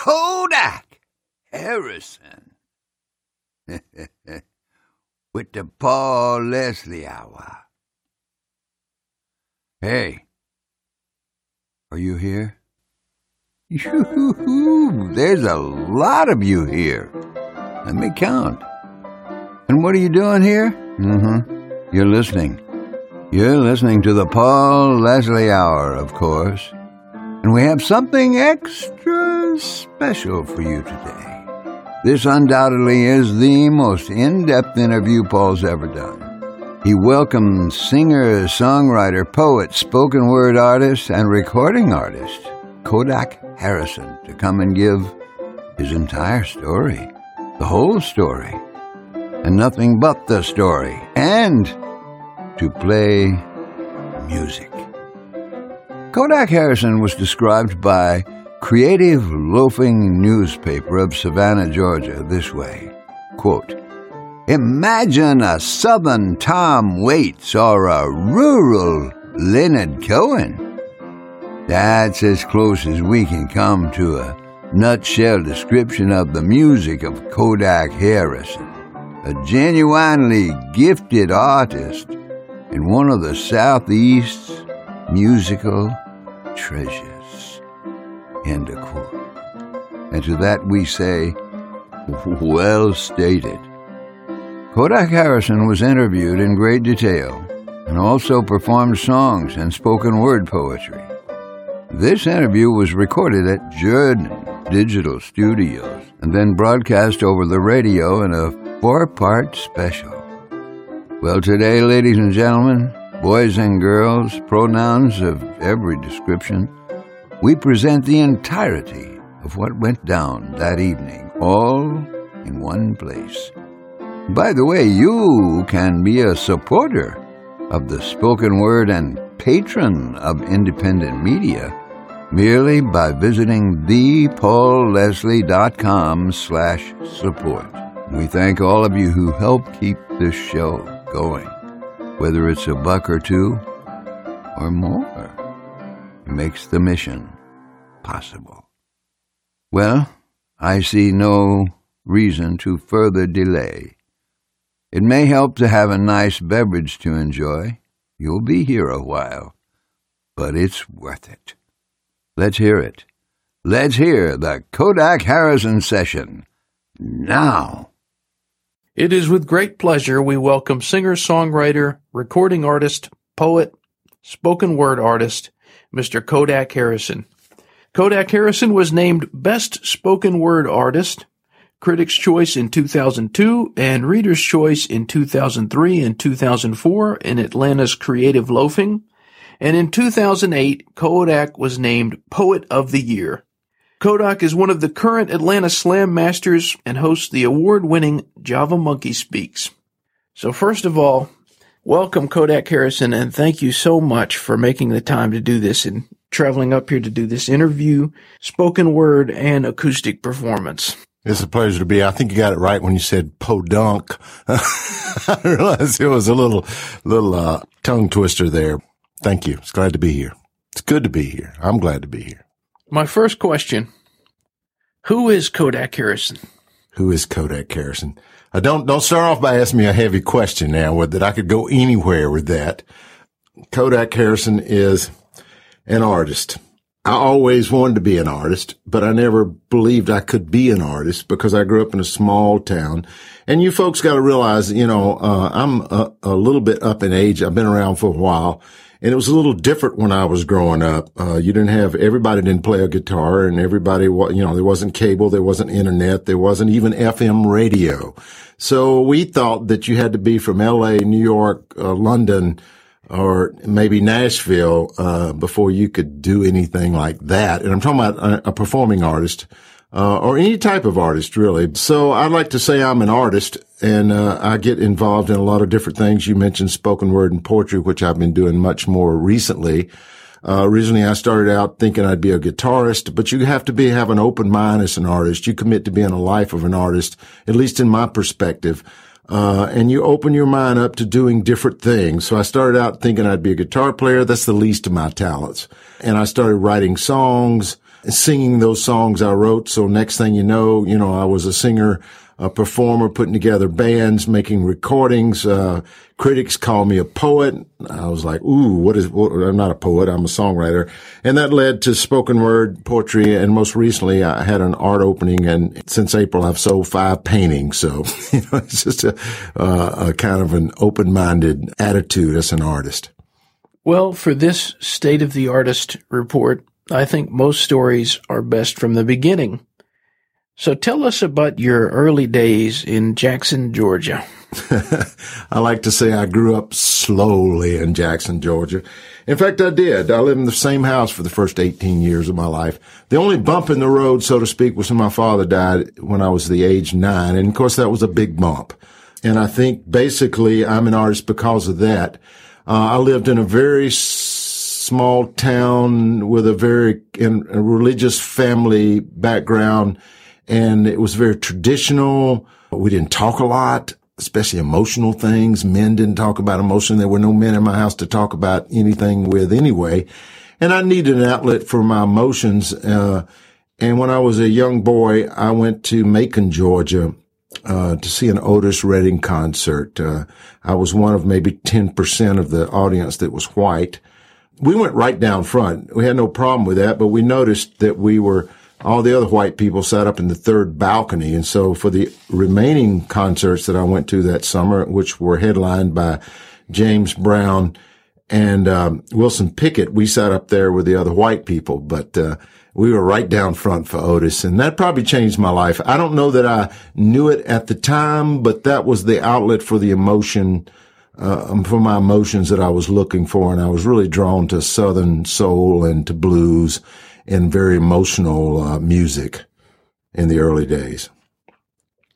Kodac Harrison. With the Paul Leslie Hour. Hey, are you here? Yoo-hoo, there's a lot of you here. Let me count. And what are you doing here? Mm-hmm. You're listening. You're listening to the Paul Leslie Hour, of course. And we have something extra special for you today. This undoubtedly is the most in-depth interview Paul's ever done. He welcomed singer, songwriter, poet, spoken word artist, and recording artist Kodac Harrison to come and give his entire story, the whole story, and nothing but the story, and to play music. Kodac Harrison was described by Creative Loafing Newspaper of Savannah, Georgia this way quote, Imagine a Southern Tom Waits or a rural Leonard Cohen. That's as close as we can come to a nutshell description of the music of Kodac Harrison, a genuinely gifted artist and one of the Southeast's musical treasures. End of quote. And to that we say, well stated. Kodac Harrison was interviewed in great detail and also performed songs and spoken word poetry. This interview was recorded at Jordan Digital Studios and then broadcast over the radio in a four part special. Well, today, ladies and gentlemen, boys and girls, pronouns of every description, we present the entirety of what went down that evening, all in one place. By the way, you can be a supporter of the spoken word and patron of independent media merely by visiting thepaulleslie.com slash support. We thank all of you who help keep this show going, whether it's a buck or two or more. It makes the mission possible. Well, I see no reason to further delay. It may help to have a nice beverage to enjoy. You'll be here a while, but it's worth it. Let's hear it. Let's hear the Kodac Harrison session now. It is with great pleasure we welcome singer, songwriter, recording artist, poet, spoken word artist, Mr. Kodac Harrison. Kodac Harrison was named Best Spoken Word Artist Critics' Choice in 2002 and Reader's Choice in 2003 and 2004 in Atlanta's Creative Loafing. And in 2008, Kodac was named Poet of the Year. Kodac is one of the current Atlanta Slam Masters and hosts the award-winning Java Monkey Speaks. So first of all, welcome Kodac Harrison and thank you so much for making the time to do this and traveling up here to do this interview, spoken word, and acoustic performance. It's a pleasure to be. I think you got it right when you said podunk. I realized it was a little, little, uh, tongue twister there. Thank you. It's glad to be here. It's good to be here. I'm glad to be here. My first question. Who is Kodac Harrison? Who is Kodac Harrison? I don't, don't start off by asking me a heavy question now with that I could go anywhere with that. Kodac Harrison is an artist. I always wanted to be an artist, but I never believed I could be an artist because I grew up in a small town. And you folks got to realize, you know, uh, I'm a, a, little bit up in age. I've been around for a while and it was a little different when I was growing up. Uh, you didn't have, everybody didn't play a guitar and everybody, you know, there wasn't cable, there wasn't internet, there wasn't even FM radio. So we thought that you had to be from LA, New York, uh, London, or maybe Nashville uh, before you could do anything like that. And I'm talking about a, a performing artist uh, or any type of artist, really. So I'd like to say I'm an artist, and uh, I get involved in a lot of different things. You mentioned spoken word and poetry, which I've been doing much more recently. Uh, originally, I started out thinking I'd be a guitarist, but you have to be have an open mind as an artist. You commit to being a life of an artist, at least in my perspective. Uh, and you open your mind up to doing different things. So I started out thinking I'd be a guitar player. That's the least of my talents. And I started writing songs. And singing those songs I wrote. So next thing you know, you know, I was a singer, a performer, putting together bands, making recordings. Uh, critics call me a poet. I was like, ooh, what is, what, I'm not a poet. I'm a songwriter. And that led to spoken word poetry. And most recently I had an art opening. And since April, I've sold five paintings. So, you know, it's just a, uh, a kind of an open-minded attitude as an artist. Well, for this state of the artist report, I think most stories are best from the beginning. So tell us about your early days in Jackson, Georgia. I like to say I grew up slowly in Jackson, Georgia. In fact, I did. I lived in the same house for the first 18 years of my life. The only bump in the road, so to speak, was when my father died when I was the age nine. And of course, that was a big bump. And I think basically I'm an artist because of that. Uh, I lived in a very small town with a very in, a religious family background, and it was very traditional. We didn't talk a lot, especially emotional things. Men didn't talk about emotion. There were no men in my house to talk about anything with anyway. And I needed an outlet for my emotions. Uh, and when I was a young boy, I went to Macon, Georgia, uh, to see an Otis Redding concert. Uh, I was one of maybe 10% of the audience that was white we went right down front. We had no problem with that, but we noticed that we were, all the other white people sat up in the third balcony. And so for the remaining concerts that I went to that summer, which were headlined by James Brown and um, Wilson Pickett, we sat up there with the other white people, but uh, we were right down front for Otis, and that probably changed my life. I don't know that I knew it at the time, but that was the outlet for the emotion uh, for my emotions that I was looking for. And I was really drawn to Southern soul and to blues and very emotional uh, music in the early days.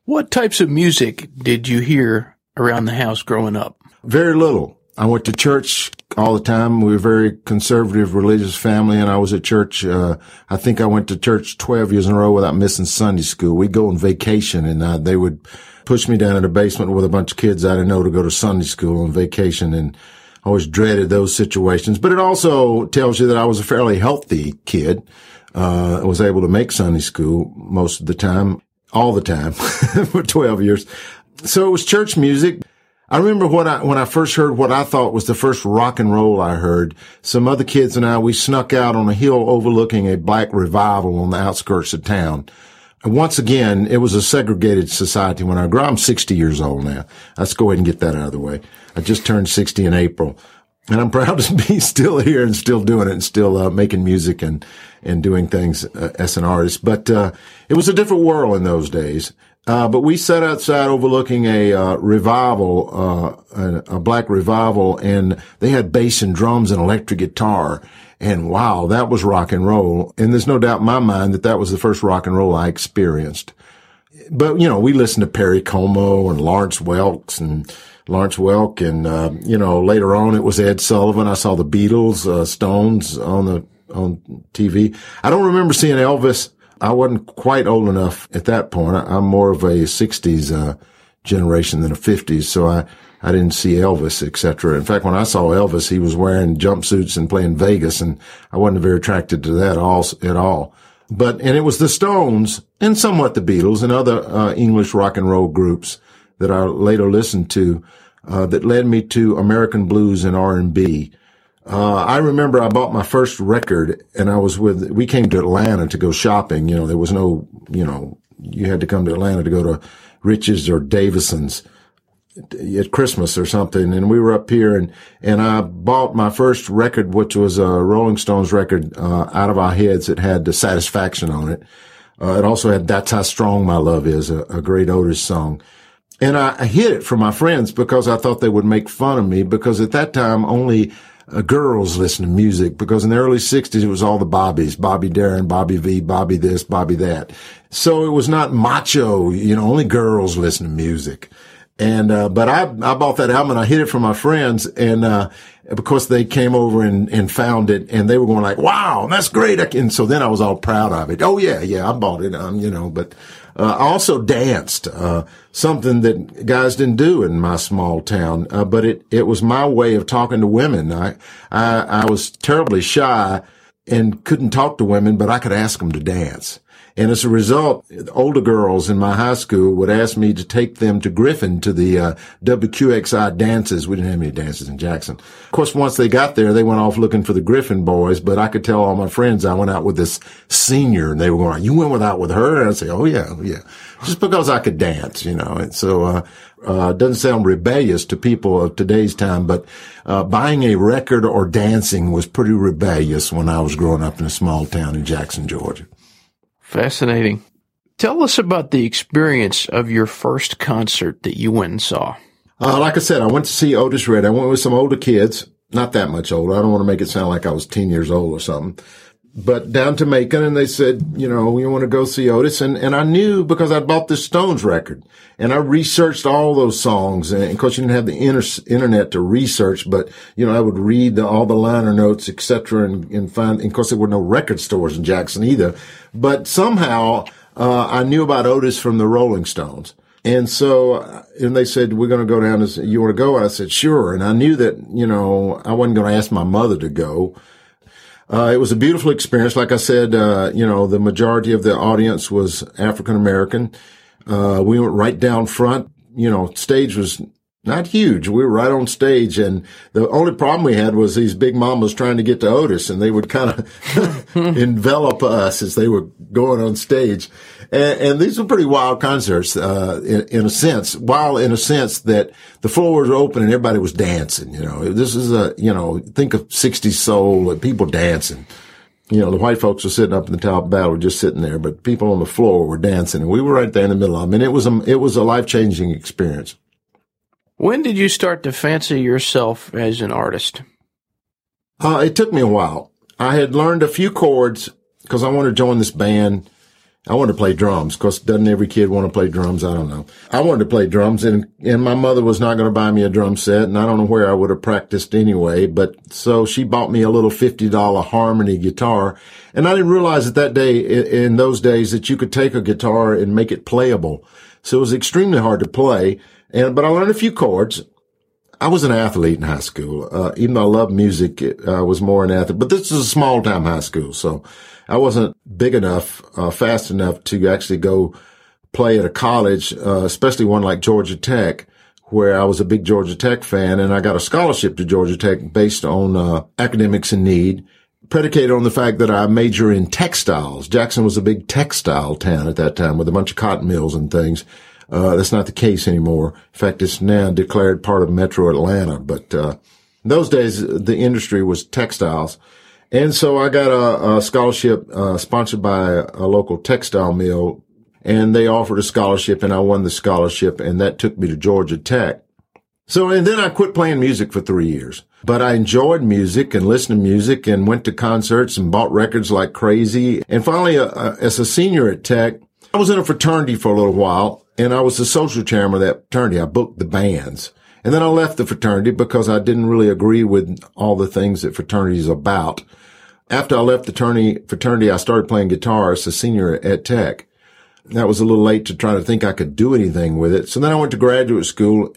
What types of music did you hear around the house growing up? Very little. I went to church all the time. We were a very conservative religious family, and I was at church. Uh, I think I went to church 12 years in a row without missing Sunday school. We'd go on vacation, and uh, they would push me down in the basement with a bunch of kids I didn't know to go to Sunday school on vacation and I always dreaded those situations. But it also tells you that I was a fairly healthy kid. Uh, I was able to make Sunday school most of the time, all the time for 12 years. So it was church music. I remember what I, when I first heard what I thought was the first rock and roll I heard. Some other kids and I, we snuck out on a hill overlooking a black revival on the outskirts of town And once again, it was a segregated society when I grew. up. I'm 60 years old now. Let's go ahead and get that out of the way. I just turned 60 in April and I'm proud to be still here and still doing it and still uh, making music and and doing things uh, as an artist. But uh, it was a different world in those days. Uh, but we sat outside overlooking a uh, revival, uh, a, black revival, and they had bass and drums and electric guitar. And wow, that was rock and roll. And there's no doubt in my mind that that was the first rock and roll I experienced. But, you know, we listened to Perry Como and Lawrence Welk and Lawrence Welk. And, uh, you know, later on it was Ed Sullivan. I saw the Beatles, uh, Stones on the, on TV. I don't remember seeing Elvis. I wasn't quite old enough at that point. I, am more of a 60s, uh, generation than a 50s. So I, I didn't see Elvis, etc. In fact, when I saw Elvis, he was wearing jumpsuits and playing Vegas, and I wasn't very attracted to that all, at all. But and it was the Stones and somewhat the Beatles and other uh, English rock and roll groups that I later listened to uh, that led me to American blues and R and B. Uh, I remember I bought my first record and I was with, we came to Atlanta to go shopping. You know, there was no, you know, you had to come to Atlanta to go to Rich's or Davison's at Christmas or something, and we were up here, and and I bought my first record, which was a Rolling Stones record, uh, out of our heads. It had the Satisfaction on it. Uh, it also had "That's How Strong My Love Is," a, a great Otis song. And I, hid it from my friends because I thought they would make fun of me because at that time only uh, girls listened to music because in the early 60s it was all the Bobbies, Bobby Darin, Bobby Vee, Bobby this, Bobby that. So it was not macho, you know, only girls listen to music. And, uh, but I, I bought that album and I hid it from my friends and, uh, because they came over and, and found it and they were going like, wow, that's great. And so then I was all proud of it. Oh yeah, yeah, I bought it. Um, you know, but, uh, I also danced, uh, something that guys didn't do in my small town. Uh, but it, it was my way of talking to women. I, I, I was terribly shy and couldn't talk to women, but I could ask them to dance. And as a result, older girls in my high school would ask me to take them to Griffin to the uh, WQXI dances. We didn't have any dances in Jackson. Of course, once they got there, they went off looking for the Griffin boys, but I could tell all my friends I went out with this senior and they were going, you went out with her? And I'd say, oh yeah, yeah. Just because I could dance, you know. And so, uh, uh, doesn't sound rebellious to people of today's time, but uh, buying a record or dancing was pretty rebellious when I was growing up in a small town in Jackson, Georgia. Fascinating. Tell us about the experience of your first concert that you went and saw. Uh, like I said, I went to see Otis Redding. I went with some older kids, not that much older. I don't want to make it sound like I was 10 years old or something but down to Macon and they said, you know, you want to go see Otis. And, and I knew because I bought the Stones record and I researched all those songs. And of course you didn't have the inter- internet to research, but you know, I would read the, all the liner notes, etc. And, and find, and of course there were no record stores in Jackson either, but somehow, uh, I knew about Otis from the Rolling Stones. And so, and they said, we're going to go down and you want to go? I said, sure. And I knew that, you know, I wasn't going to ask my mother to go. Uh, it was a beautiful experience. Like I said, uh, you know, the majority of the audience was African American. Uh, we went right down front. You know, stage was not huge. We were right on stage, and the only problem we had was these big mamas trying to get to Otis, and they would kind of envelop us as they were going on stage. And, and these were pretty wild concerts, uh, in, in, a sense, while in a sense that the floor was open and everybody was dancing. You know, this is a, you know, think of 60s soul and people dancing. You know, the white folks were sitting up in the top battle, just sitting there, but people on the floor were dancing and we were right there in the middle of them. And it was a, it was a life changing experience. When did you start to fancy yourself as an artist? Uh, it took me a while. I had learned a few chords because I wanted to join this band I wanted to play drums. because doesn't every kid want to play drums? I don't know. I wanted to play drums and, and my mother was not going to buy me a drum set and I don't know where I would have practiced anyway. But so she bought me a little $50 harmony guitar. And I didn't realize at that day, in those days, that you could take a guitar and make it playable. So it was extremely hard to play. And, but I learned a few chords. I was an athlete in high school. Uh, even though I loved music, I was more an athlete, but this is a small time high school. So I wasn't big enough, uh, fast enough to actually go play at a college, uh, especially one like Georgia Tech, where I was a big Georgia Tech fan and I got a scholarship to Georgia Tech based on, uh, academics in need, predicated on the fact that I major in textiles. Jackson was a big textile town at that time with a bunch of cotton mills and things. Uh, that's not the case anymore. In fact, it's now declared part of Metro Atlanta, but, uh, those days, the industry was textiles. And so I got a, a scholarship uh, sponsored by a, local textile mill, and they offered a scholarship, and I won the scholarship, and that took me to Georgia Tech. So, and then I quit playing music for three years. But I enjoyed music and listened to music and went to concerts and bought records like crazy. And finally, uh, uh, as a senior at Tech, I was in a fraternity for a little while, and I was the social chairman of that fraternity. I booked the bands. And then I left the fraternity because I didn't really agree with all the things that fraternity is about. After I left the fraternity, I started playing guitar as a senior at Tech. That was a little late to try to think I could do anything with it. So then I went to graduate school.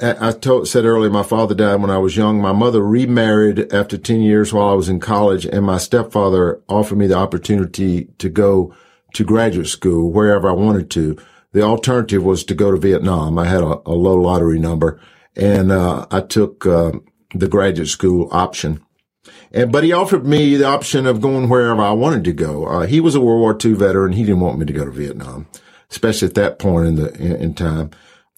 I told, said earlier, my father died when I was young. My mother remarried after 10 years while I was in college and my stepfather offered me the opportunity to go to graduate school wherever I wanted to. The alternative was to go to Vietnam. I had a, a low lottery number and, uh, I took, uh, the graduate school option. And, but he offered me the option of going wherever I wanted to go. Uh, he was a World War II veteran. He didn't want me to go to Vietnam, especially at that point in the, in, in time.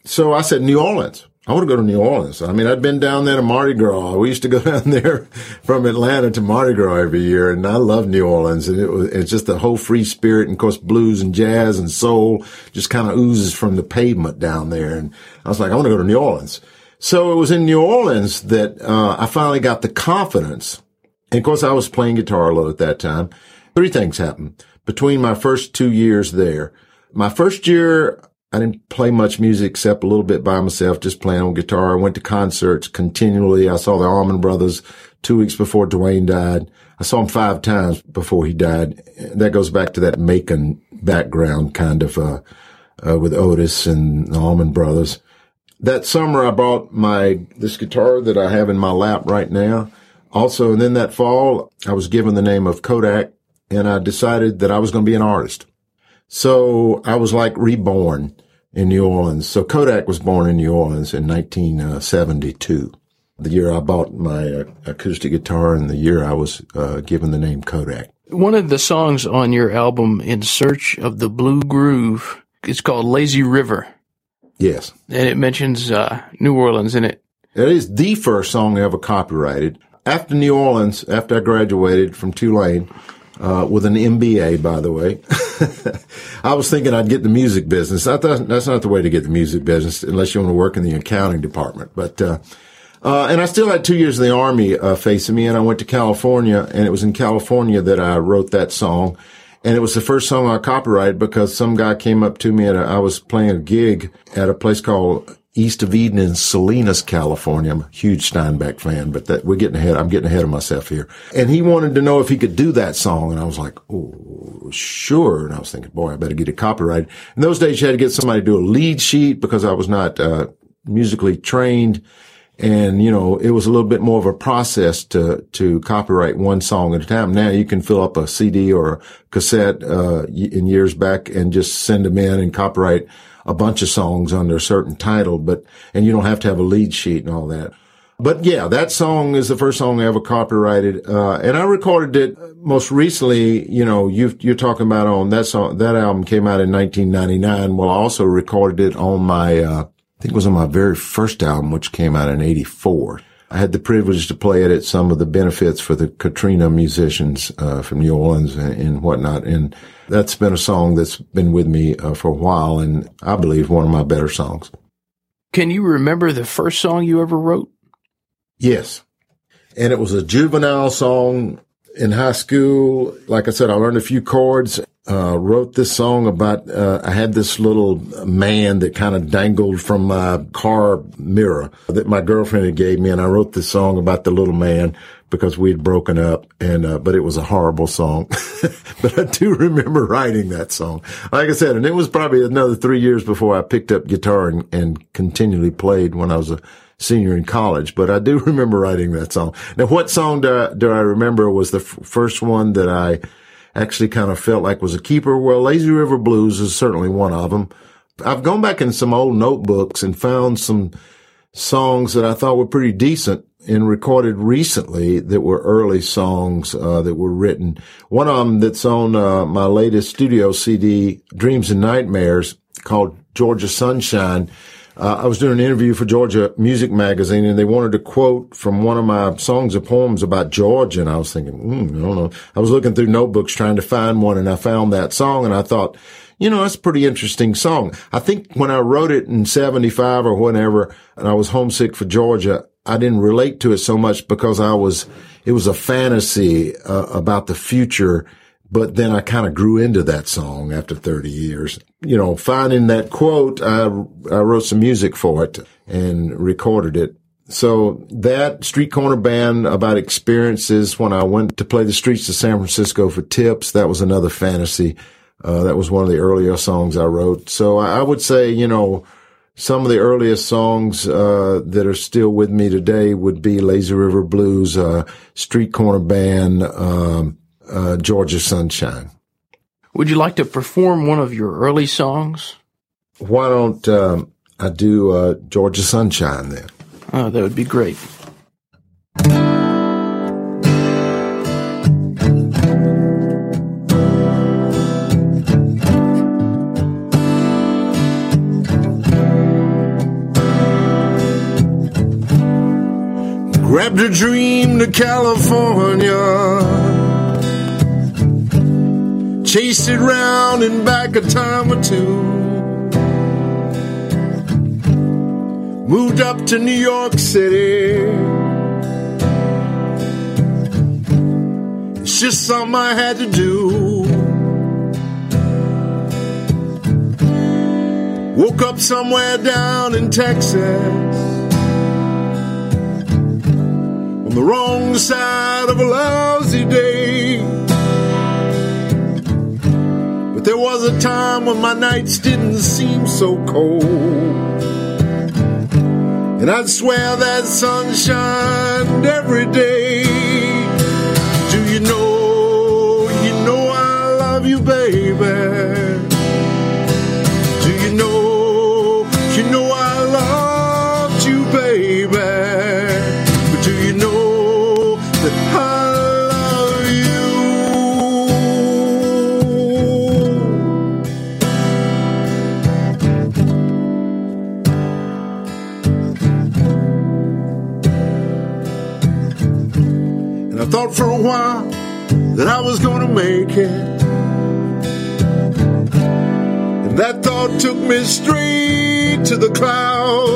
So I said, New Orleans. I want to go to New Orleans. I mean, I'd been down there to Mardi Gras. We used to go down there from Atlanta to Mardi Gras every year, and I love New Orleans. And it was, it's just the whole free spirit, and of course, blues and jazz and soul just kind of oozes from the pavement down there. And I was like, I want to go to New Orleans. So it was in New Orleans that uh, I finally got the confidence and of course, I was playing guitar a lot at that time. Three things happened between my first two years there. My first year, I didn't play much music except a little bit by myself, just playing on guitar. I went to concerts continually. I saw the Allman Brothers two weeks before Duane died. I saw him five times before he died. That goes back to that Macon background kind of, uh, uh, with Otis and the Allman Brothers. That summer, I bought my, this guitar that I have in my lap right now Also, and then that fall, I was given the name of Kodac and I decided that I was going to be an artist. So I was like reborn in New Orleans. So Kodac was born in New Orleans in 1972, the year I bought my uh, acoustic guitar and the year I was uh, given the name Kodac. One of the songs on your album, In Search of the Blue Groove, is called Lazy River. Yes. And it mentions uh, New Orleans in it. It is the first song ever copyrighted. After New Orleans, after I graduated from Tulane, uh, with an MBA, by the way. I was thinking I'd get the music business. I thought that's not the way to get the music business unless you want to work in the accounting department. But, uh, uh, and I still had two years in the army, uh, facing me and I went to California and it was in California that I wrote that song. And it was the first song I copyrighted because some guy came up to me and I was playing a gig at a place called East of Eden in Salinas, California. I'm a huge Steinbeck fan, but that we're getting ahead. I'm getting ahead of myself here. And he wanted to know if he could do that song. And I was like, Oh, sure. And I was thinking, boy, I better get it copyrighted. In those days, you had to get somebody to do a lead sheet because I was not, uh, musically trained. And, you know, it was a little bit more of a process to, to copyright one song at a time. Now you can fill up a CD or a cassette, uh, in years back and just send them in and copyright a bunch of songs under a certain title, but, and you don't have to have a lead sheet and all that. But yeah, that song is the first song I ever copyrighted. Uh, and I recorded it most recently, you know, you, you're talking about on that song, that album came out in 1999. Well, I also recorded it on my, uh, I think it was on my very first album, which came out in 84. I had the privilege to play it at some of the benefits for the Katrina musicians, uh, from New Orleans and, and whatnot. And, that's been a song that's been with me uh, for a while, and I believe one of my better songs. Can you remember the first song you ever wrote? Yes. And it was a juvenile song in high school. Like I said, I learned a few chords, uh, wrote this song about, uh, I had this little man that kind of dangled from my car mirror that my girlfriend had gave me. And I wrote this song about the little man because we had broken up and, uh, but it was a horrible song. but I do remember writing that song. Like I said, and it was probably another three years before I picked up guitar and, and continually played when I was a senior in college, but I do remember writing that song. Now, what song do I, do I remember was the f- first one that I actually kind of felt like was a keeper? Well, Lazy River Blues is certainly one of them. I've gone back in some old notebooks and found some songs that I thought were pretty decent and recorded recently that were early songs uh, that were written. One of them that's on uh, my latest studio CD, Dreams and Nightmares, called Georgia Sunshine. Uh, I was doing an interview for Georgia Music Magazine, and they wanted a quote from one of my songs or poems about Georgia, and I was thinking, mm, I don't know. I was looking through notebooks trying to find one, and I found that song, and I thought, you know, that's a pretty interesting song. I think when I wrote it in 75 or whenever, and I was homesick for Georgia, I didn't relate to it so much because I was, it was a fantasy uh, about the future. But then I kind of grew into that song after 30 years. You know, finding that quote, I, I wrote some music for it and recorded it. So that street corner band about experiences when I went to play the streets of San Francisco for tips, that was another fantasy. Uh, that was one of the earlier songs I wrote. So I, I would say, you know, some of the earliest songs uh, that are still with me today would be Lazy River Blues, uh, Street Corner Band, um, uh, Georgia Sunshine. Would you like to perform one of your early songs? Why don't um, I do uh, Georgia Sunshine then? Oh, that would be great. Grabbed a dream to California. Chased it round and back a time or two. Moved up to New York City. It's just something I had to do. Woke up somewhere down in Texas on the wrong side of a lousy day. But there was a time when my nights didn't seem so cold. And I'd swear that sun shined every day. Do you know, you know I love you, baby. Thought for a while that I was going to make it. And that thought took me straight to the clouds.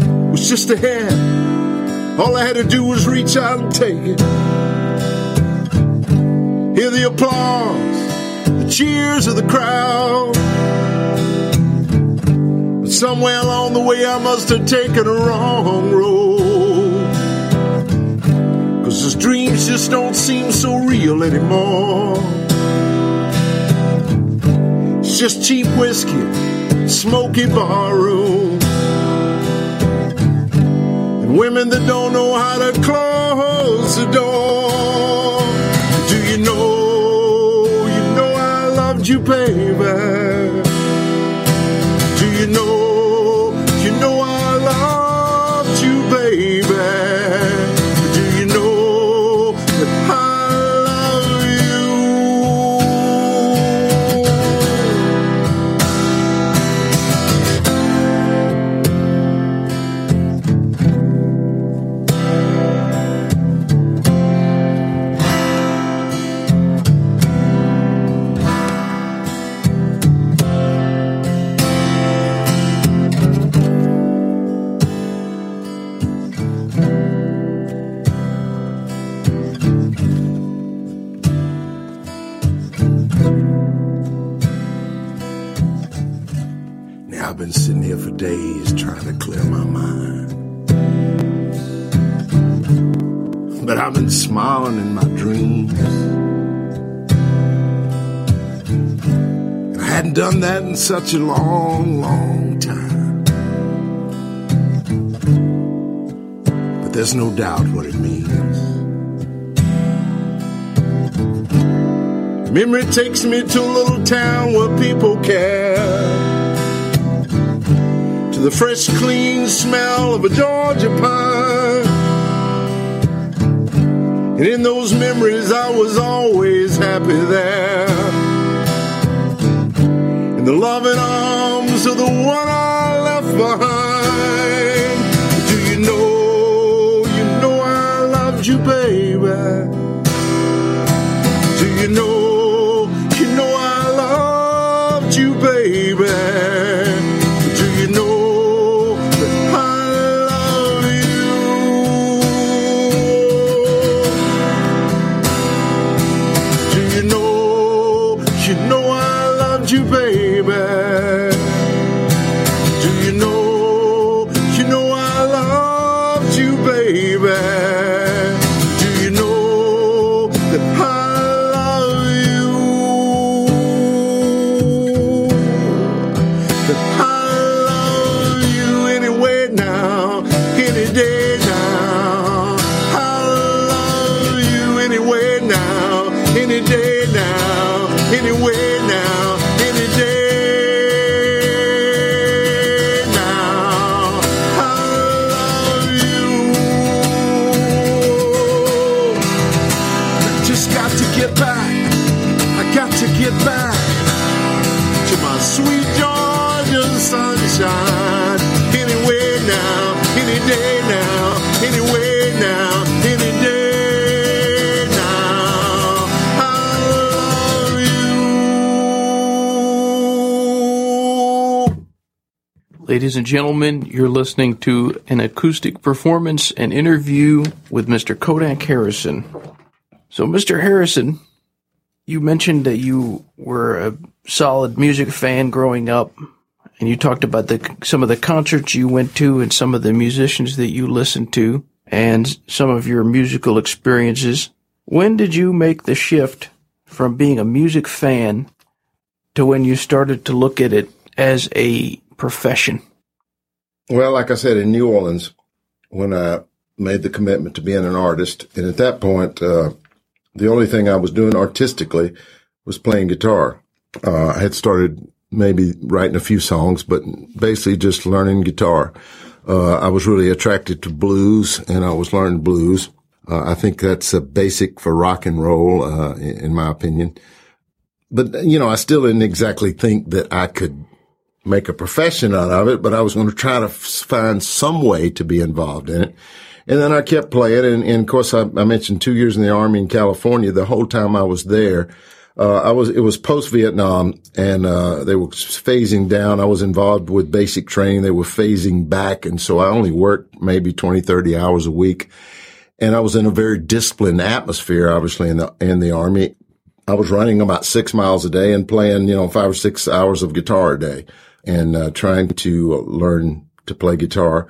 It was just ahead. All I had to do was reach out and take it. Hear the applause, the cheers of the crowd. But somewhere along the way, I must have taken a wrong road. Cause his dreams just don't seem so real anymore. It's just cheap whiskey, smoky barroom, and women that don't know how to close the door. Do you know, you know I loved you, baby? Smiling in my dreams. And I hadn't done that in such a long, long time. But there's no doubt what it means. Memory takes me to a little town where people care to the fresh, clean smell of a Georgia pine. And in those memories, I was always happy there. In the loving arms of the one I left behind. Do you know, you know I loved you, baby? Do you know, Ladies and gentlemen, you're listening to an acoustic performance and interview with Mr. Kodac Harrison. So, Mr. Harrison, you mentioned that you were a solid music fan growing up, and you talked about the some of the concerts you went to and some of the musicians that you listened to and some of your musical experiences. When did you make the shift from being a music fan to when you started to look at it as a profession? Well, like I said, in New Orleans, when I made the commitment to being an artist, and at that point, uh, The only thing I was doing artistically was playing guitar. Uh, I had started maybe writing a few songs, but basically just learning guitar. Uh, I was really attracted to blues and I was learning blues. Uh, I think that's a basic for rock and roll, uh, in my opinion. But, you know, I still didn't exactly think that I could make a profession out of it, but I was going to try to find some way to be involved in it. And then I kept playing. And, and of course, I, I, mentioned two years in the army in California. The whole time I was there, uh, I was, it was post Vietnam and, uh, they were phasing down. I was involved with basic training. They were phasing back. And so I only worked maybe 20, 30 hours a week. And I was in a very disciplined atmosphere, obviously in the, in the army. I was running about six miles a day and playing, you know, five or six hours of guitar a day and uh, trying to learn to play guitar.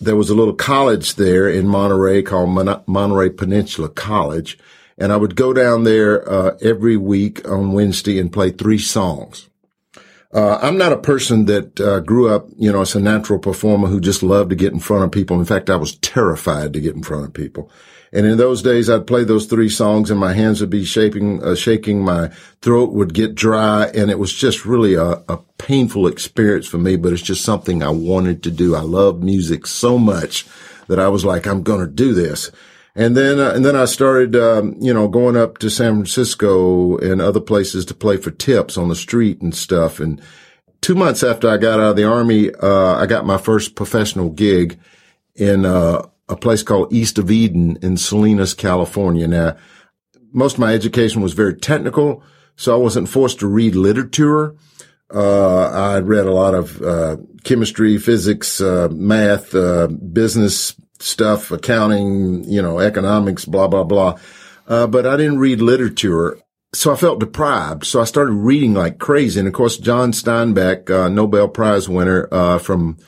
There was a little college there in Monterey called Mon- Monterey Peninsula College. And I would go down there uh, every week on Wednesday and play three songs. Uh, I'm not a person that uh, grew up, you know, as a natural performer who just loved to get in front of people. In fact, I was terrified to get in front of people. And in those days, I'd play those three songs and my hands would be shaking, uh, shaking. My throat would get dry. And it was just really a, a, painful experience for me, but it's just something I wanted to do. I love music so much that I was like, I'm going to do this. And then, uh, and then I started, um, you know, going up to San Francisco and other places to play for tips on the street and stuff. And two months after I got out of the army, uh, I got my first professional gig in, uh, a place called East of Eden in Salinas, California. Now, most of my education was very technical, so I wasn't forced to read literature. Uh, I read a lot of, uh, chemistry, physics, uh, math, uh, business stuff, accounting, you know, economics, blah, blah, blah. Uh, but I didn't read literature. So I felt deprived. So I started reading like crazy. And of course, John Steinbeck, uh, Nobel Prize winner, from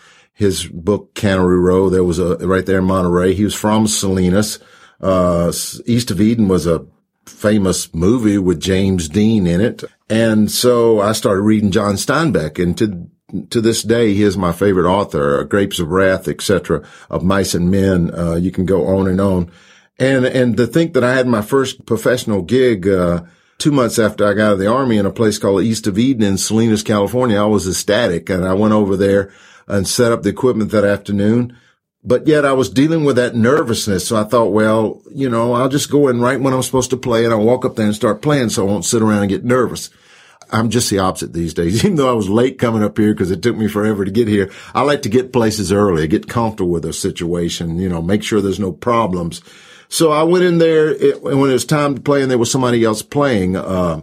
his book Cannery Row. There was a right there in Monterey. He was from Salinas. Uh, East of Eden was a famous movie with James Dean in it. And so I started reading John Steinbeck and to, to this day, he is my favorite author, Grapes of Wrath, etc., of Mice and Men. Uh, you can go on and on. And, and to think that I had my first professional gig, uh, two months after I got out of the army in a place called East of Eden in Salinas, California, I was ecstatic. And I went over there and set up the equipment that afternoon. But yet I was dealing with that nervousness. So I thought, well, you know, I'll just go in right when I'm supposed to play and I'll walk up there and start playing so I won't sit around and get nervous. I'm just the opposite these days. Even though I was late coming up here because it took me forever to get here, I like to get places early, get comfortable with a situation, you know, make sure there's no problems. So I went in there it, when it was time to play and there was somebody else playing, uh,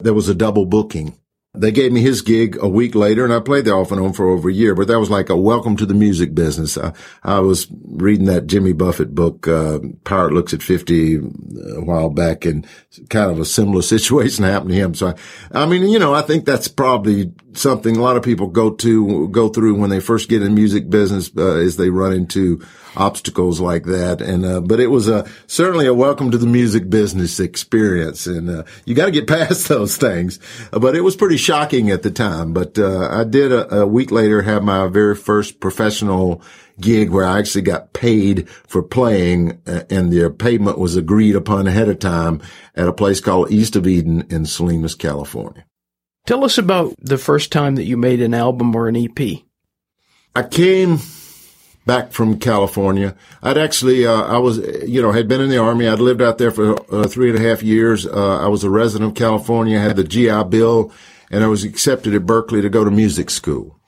there was a double booking. They gave me his gig a week later and I played there off and on for over a year, but that was like a welcome to the music business. I, I was reading that Jimmy Buffett book, uh, Pirate Looks at 50 a while back and kind of a similar situation happened to him. So, I, I mean, you know, I think that's probably something a lot of people go to, go through when they first get in music business, uh, is they run into obstacles like that. And, uh, but it was a, certainly a welcome to the music business experience. And, uh, you got to get past those things. But it was pretty shocking at the time. But, uh, I did a, a week later have my very first professional gig where I actually got paid for playing uh, and the payment was agreed upon ahead of time at a place called East of Eden in Salinas, California. Tell us about the first time that you made an album or an EP. I came back from California. I'd actually, uh, I was, you know, had been in the army. I'd lived out there for uh, three and a half years. Uh, I was a resident of California, had the GI Bill, and I was accepted at Berkeley to go to music school.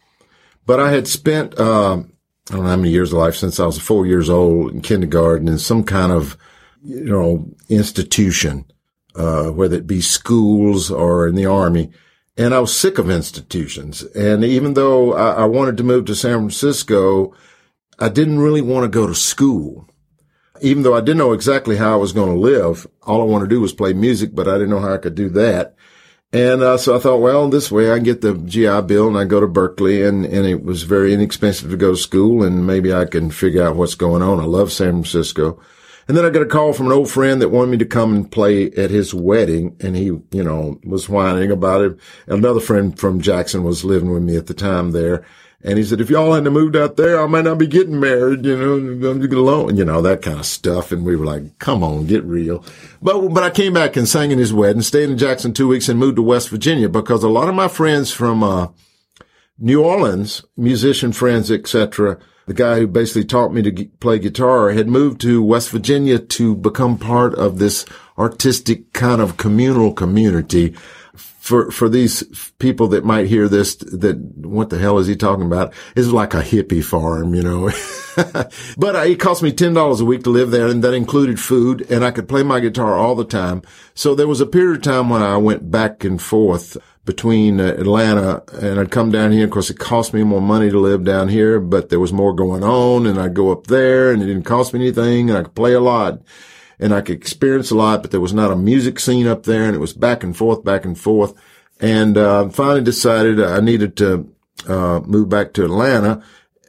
But I had spent, uh, I don't know how many years of life since I was four years old in kindergarten in some kind of, you know, institution, uh, whether it be schools or in the army. And I was sick of institutions. And even though I, I wanted to move to San Francisco, I didn't really want to go to school. Even though I didn't know exactly how I was going to live, all I wanted to do was play music, but I didn't know how I could do that. And uh, so I thought, well, this way I can get the GI Bill and I go to Berkeley and and it was very inexpensive to go to school, and maybe I can figure out what's going on. I love San Francisco, And then I got a call from an old friend that wanted me to come and play at his wedding. And he, you know, was whining about it. Another friend from Jackson was living with me at the time there. And he said, if y'all hadn't moved out there, I might not be getting married, you know, I'm alone, you know, that kind of stuff. And we were like, come on, get real. But, but I came back and sang in his wedding, stayed in Jackson two weeks and moved to West Virginia because a lot of my friends from, uh, New Orleans, musician friends, etc., the guy who basically taught me to play guitar had moved to West Virginia to become part of this artistic kind of communal community. For for these people that might hear this that what the hell is he talking about? It's like a hippie farm you know? But uh, it cost me ten dollars a week to live there and that included food and i could play my guitar all the time. So there was a period of time when i went back and forth between uh, atlanta and i'd come down here of course it cost me more money to live down here but there was more going on and i'd go up there and it didn't cost me anything and i could play a lot and I could experience a lot, but there was not a music scene up there and it was back and forth, back and forth. And, uh, finally decided I needed to, uh, move back to Atlanta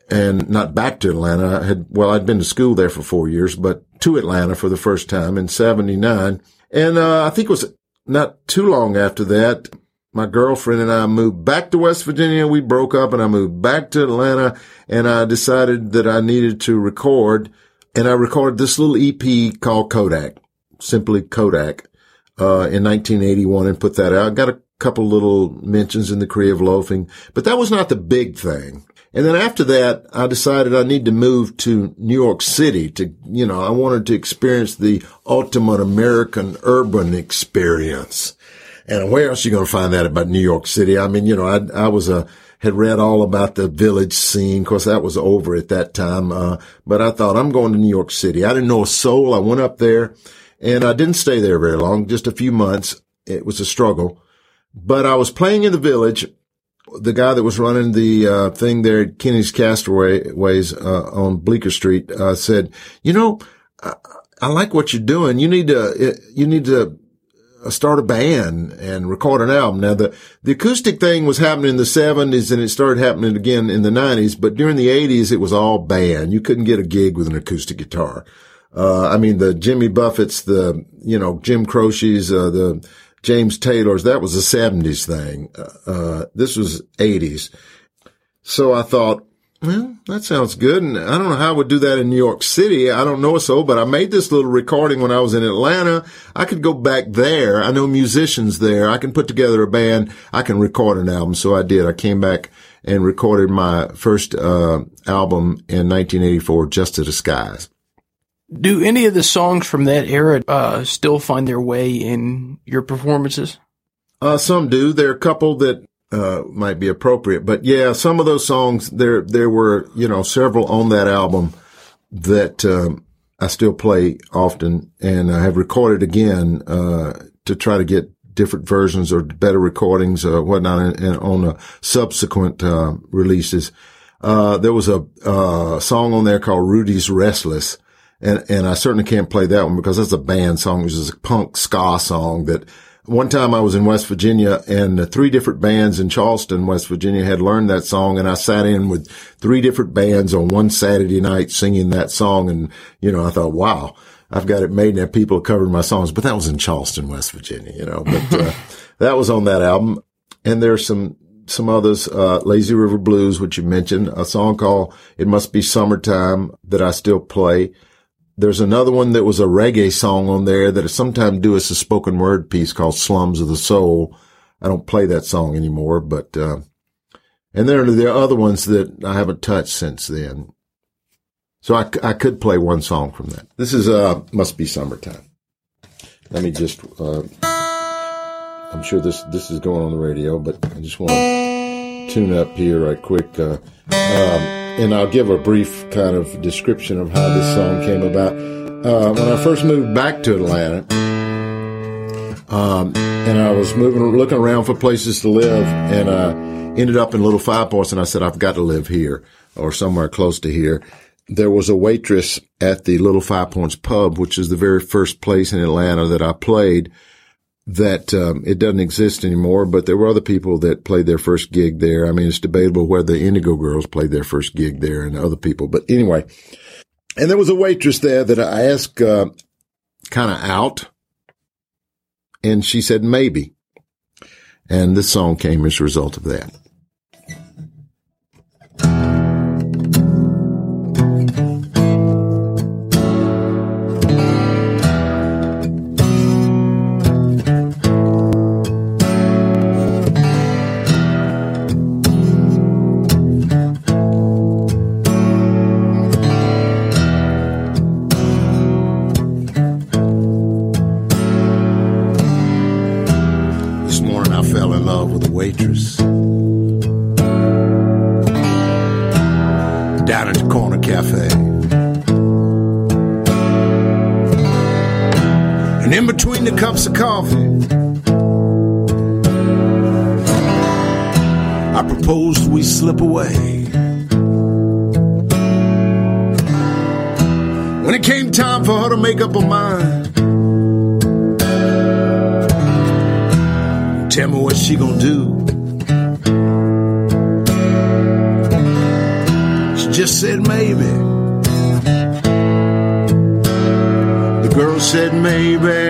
and not back to Atlanta. I had, well, I'd been to school there for four years, but to Atlanta for the first time in 79. And, uh, I think it was not too long after that. My girlfriend and I moved back to West Virginia. We broke up and I moved back to Atlanta and I decided that I needed to record and I recorded this little EP called Kodac, simply Kodac, uh, in 1981 and put that out. Got a couple little mentions in the Creative Loafing, but that was not the big thing. And then after that, I decided I need to move to New York City to, you know, I wanted to experience the ultimate American urban experience. And where else are you going to find that about New York City? I mean, you know, I, I was a, had read all about the village scene. Of course, that was over at that time. Uh, but I thought I'm going to New York City. I didn't know a soul. I went up there and I didn't stay there very long, just a few months. It was a struggle, but I was playing in the village. The guy that was running the uh, thing there at Kenny's Castaways uh, on Bleecker Street uh, said, "You know, I, I like what you're doing. You need to you need to start a band and record an album. Now the, the acoustic thing was happening in the seventies and it started happening again in the nineties, but during the eighties, it was all band. You couldn't get a gig with an acoustic guitar. Uh, I mean, the Jimmy Buffett's, the, you know, Jim Croce's, uh, the James Taylor's, that was a seventies thing. Uh, uh this was eighties. So I thought, well, that sounds good. And I don't know how I would do that in New York City. I don't know so, but I made this little recording when I was in Atlanta. I could go back there. I know musicians there. I can put together a band. I can record an album. So I did. I came back and recorded my first uh, album in 1984, Just to Disguise. Do any of the songs from that era uh, still find their way in your performances? Uh, some do. There are a couple that uh, might be appropriate. But yeah, some of those songs there there were you know several on that album that um, I still play often, and I have recorded again uh, to try to get different versions or better recordings or whatnot, and, and on the subsequent uh, releases. Uh, there was a uh, song on there called Rudy's Restless. And, and I certainly can't play that one because that's a band song, which is a punk ska song that one time I was in West Virginia and three different bands in Charleston, West Virginia had learned that song and I sat in with three different bands on one Saturday night singing that song. And, you know, I thought, wow, I've got it made and people are covering my songs, but that was in Charleston, West Virginia, you know, but, uh, that was on that album. And there's some, some others, uh, Lazy River Blues, which you mentioned, a song called It Must Be Summertime that I still play. There's another one that was a reggae song on there that I sometimes do as a spoken word piece called Slums of the Soul. I don't play that song anymore, but, uh, and there are the other ones that I haven't touched since then. So I, I could play one song from that. This is, uh, must be summertime. Let me just, uh, I'm sure this, this is going on the radio, but I just want to tune up here right quick. Uh, um, and I'll give a brief kind of description of how this song came about. Uh, when I first moved back to Atlanta, um, and I was moving, looking around for places to live, and I ended up in Little Five Points, and I said, I've got to live here or somewhere close to here. There was a waitress at the Little Five Points pub, which is the very first place in Atlanta that I played that um, it doesn't exist anymore, but there were other people that played their first gig there. I mean, it's debatable whether the Indigo Girls played their first gig there and other people. But anyway, And there was a waitress there that I asked, uh, kind of out. And she said, maybe. And this song came as a result of that. She gonna do. She just said maybe. The girl said maybe.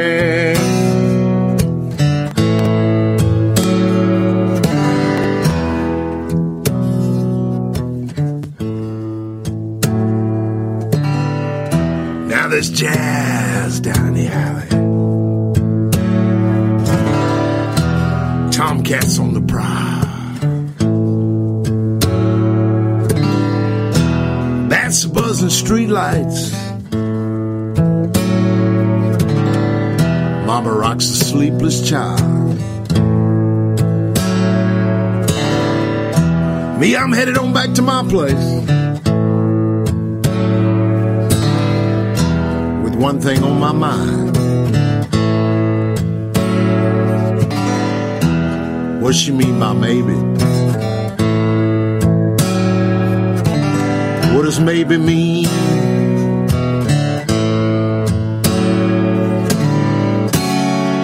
Tomcats on the prowl. That's buzzing streetlights. Mama rocks a sleepless child. Me, I'm headed on back to my place. With one thing on my mind. What she mean by maybe? What does maybe mean?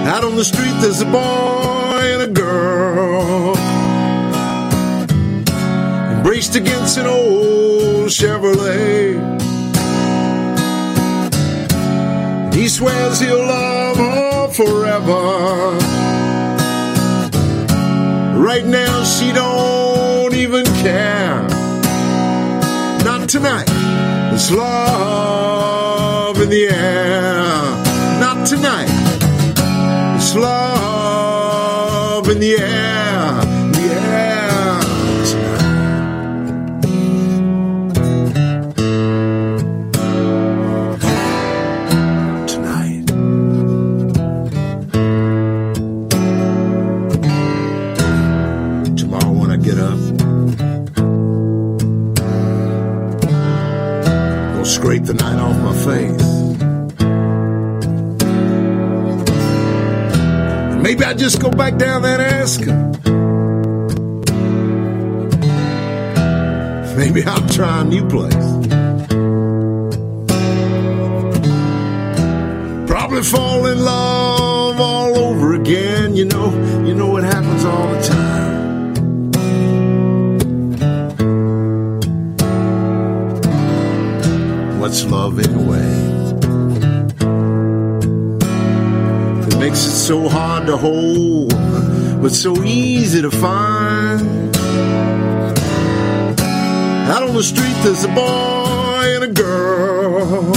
Out on the street, there's a boy and a girl embraced against an old Chevrolet. He swears he'll love her forever. Right now, she don't even care. Not tonight. There's love in the air. Not tonight. Just go back down there and ask her. Maybe I'll try a new place. Probably fall in love so hard to hold, but so easy to find. Out on the street, there's a boy and a girl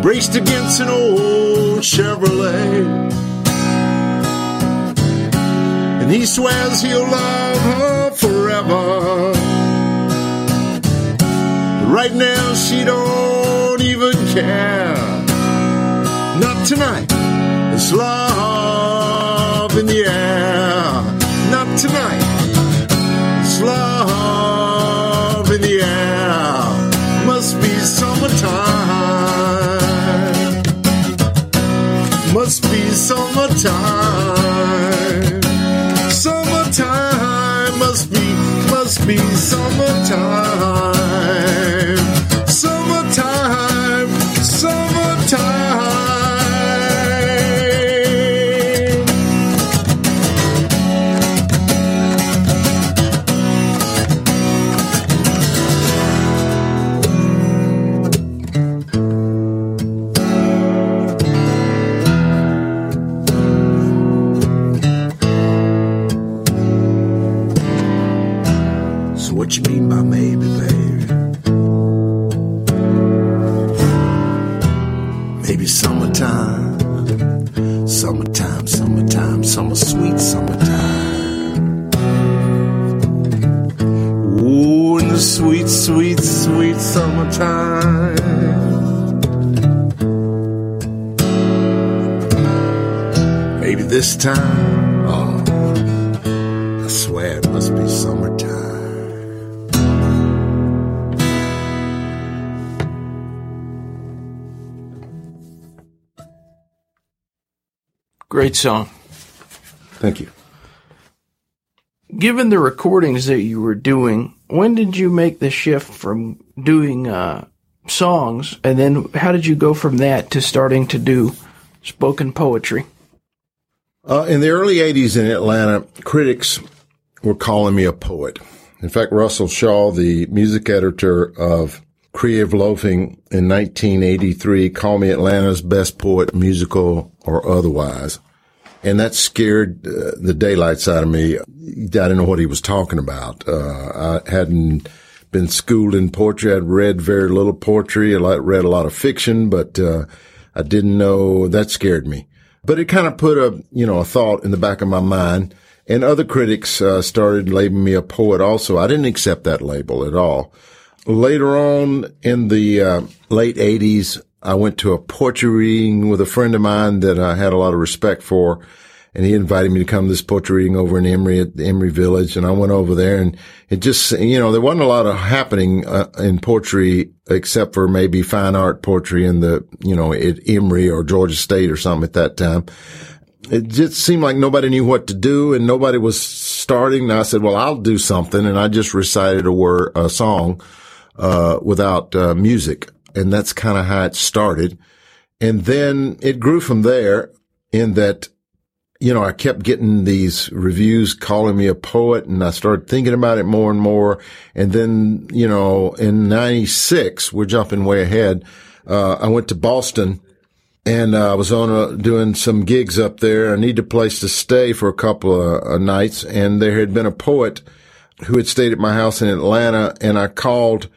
braced against an old Chevrolet. And he swears he'll love her forever. But Right now, she don't even care. Not tonight. There's love in the air. Not tonight. There's love in the air. Must be summertime. Must be summertime. Summertime must be, must be. Summertime, time, oh, I swear it must be summertime. Great song. Thank you. Given the recordings that you were doing, when did you make the shift from doing uh, songs, and then how did you go from that to starting to do spoken poetry? Uh, in the early 80s in Atlanta, critics were calling me a poet. In fact, Russell Shaw, the music editor of Creative Loafing in 1983, called me Atlanta's best poet, musical or otherwise. And that scared uh, the daylights out of me. I didn't know what he was talking about. Uh, I hadn't been schooled in poetry. I'd read very little poetry. I read a lot of fiction, but uh, I didn't know that scared me. But it kind of put a, you know, a thought in the back of my mind. And other critics uh, started labeling me a poet also. I didn't accept that label at all. Later on in the uh, late 80s, I went to a poetry reading with a friend of mine that I had a lot of respect for. And he invited me to come to this poetry reading over in Emory at the Emory Village. And I went over there and it just, you know, there wasn't a lot of happening uh, in poetry except for maybe fine art poetry in the, you know, at Emory or Georgia State or something at that time. It just seemed like nobody knew what to do and nobody was starting. And I said, well, I'll do something. And I just recited a word, a song, uh, without, uh, music. And that's kind of how it started. And then it grew from there in that you know, I kept getting these reviews calling me a poet and I started thinking about it more and more. And then, you know, in 96, we're jumping way ahead. Uh, I went to Boston and uh, I was on a, doing some gigs up there. I needed a place to stay for a couple of uh, nights and there had been a poet who had stayed at my house in Atlanta and I called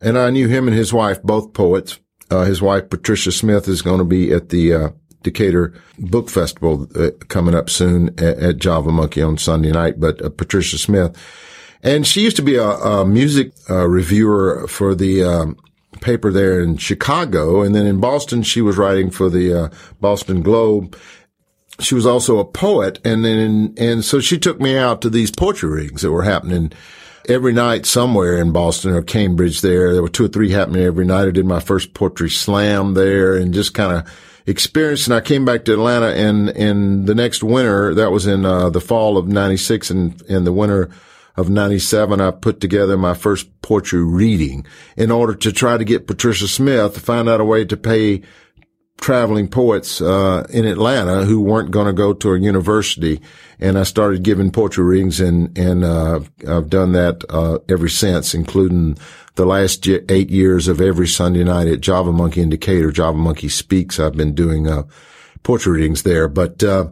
and I knew him and his wife, both poets. Uh, his wife, Patricia Smith, is going to be at the, uh, Decatur Book Festival uh, coming up soon at, at, Java Monkey on Sunday night, but uh, Patricia Smith. And she used to be a, a music uh, reviewer for the um, paper there in Chicago. And then in Boston, she was writing for the uh, Boston Globe. She was also a poet. And then, and so she took me out to these poetry readings that were happening every night somewhere in Boston or Cambridge there. There were two or three happening every night. I did my first poetry slam there and just kind of experience. And I came back to Atlanta and, in the next winter, that was in, uh, the fall of 96 and, in the winter of 97, I put together my first poetry reading in order to try to get Patricia Smith to find out a way to pay traveling poets uh, in Atlanta who weren't going to go to a university, and I started giving poetry readings, and and uh, I've done that uh, ever since, including the last eight years of every Sunday night at Java Monkey in Decatur, Java Monkey Speaks. I've been doing uh, poetry readings there, but uh,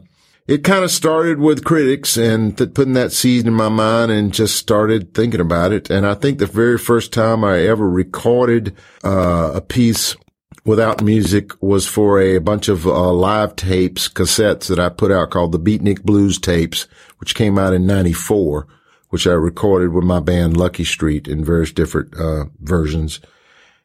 it kind of started with critics and th- putting that seed in my mind and just started thinking about it. And I think the very first time I ever recorded uh, a piece without music was for a bunch of uh, live tapes, cassettes that I put out called the Beatnik Blues tapes, which came out in 94 which I recorded with my band Lucky Street in various different uh, versions.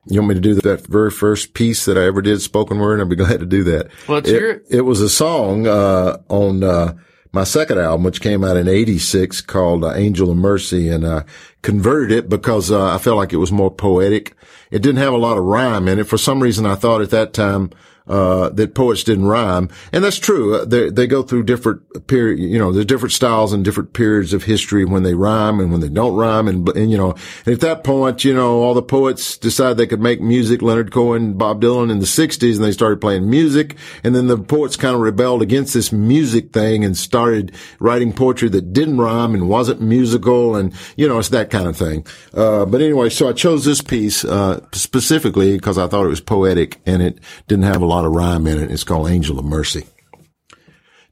You want me to do that very first piece that I ever did spoken word? I'd be glad to do that. Let's it, hear it. It was a song uh, on uh, my second album, which came out in '86, called uh, "Angel of Mercy," and I converted it because uh, I felt like it was more poetic. It didn't have a lot of rhyme in it. For some reason, I thought at that time uh, that poets didn't rhyme. And that's true. Uh, they, they go through different period, you know, there's different styles and different periods of history when they rhyme and when they don't rhyme. And, and you know, at that point, you know, all the poets decided they could make music, Leonard Cohen, Bob Dylan in the sixties, and they started playing music. And then the poets kind of rebelled against this music thing and started writing poetry that didn't rhyme and wasn't musical. And, you know, it's that kind of thing. Uh, but anyway, so I chose this piece, uh, specifically because I thought it was poetic and it didn't have a lot lot of rhyme in it. It's called Angel of Mercy.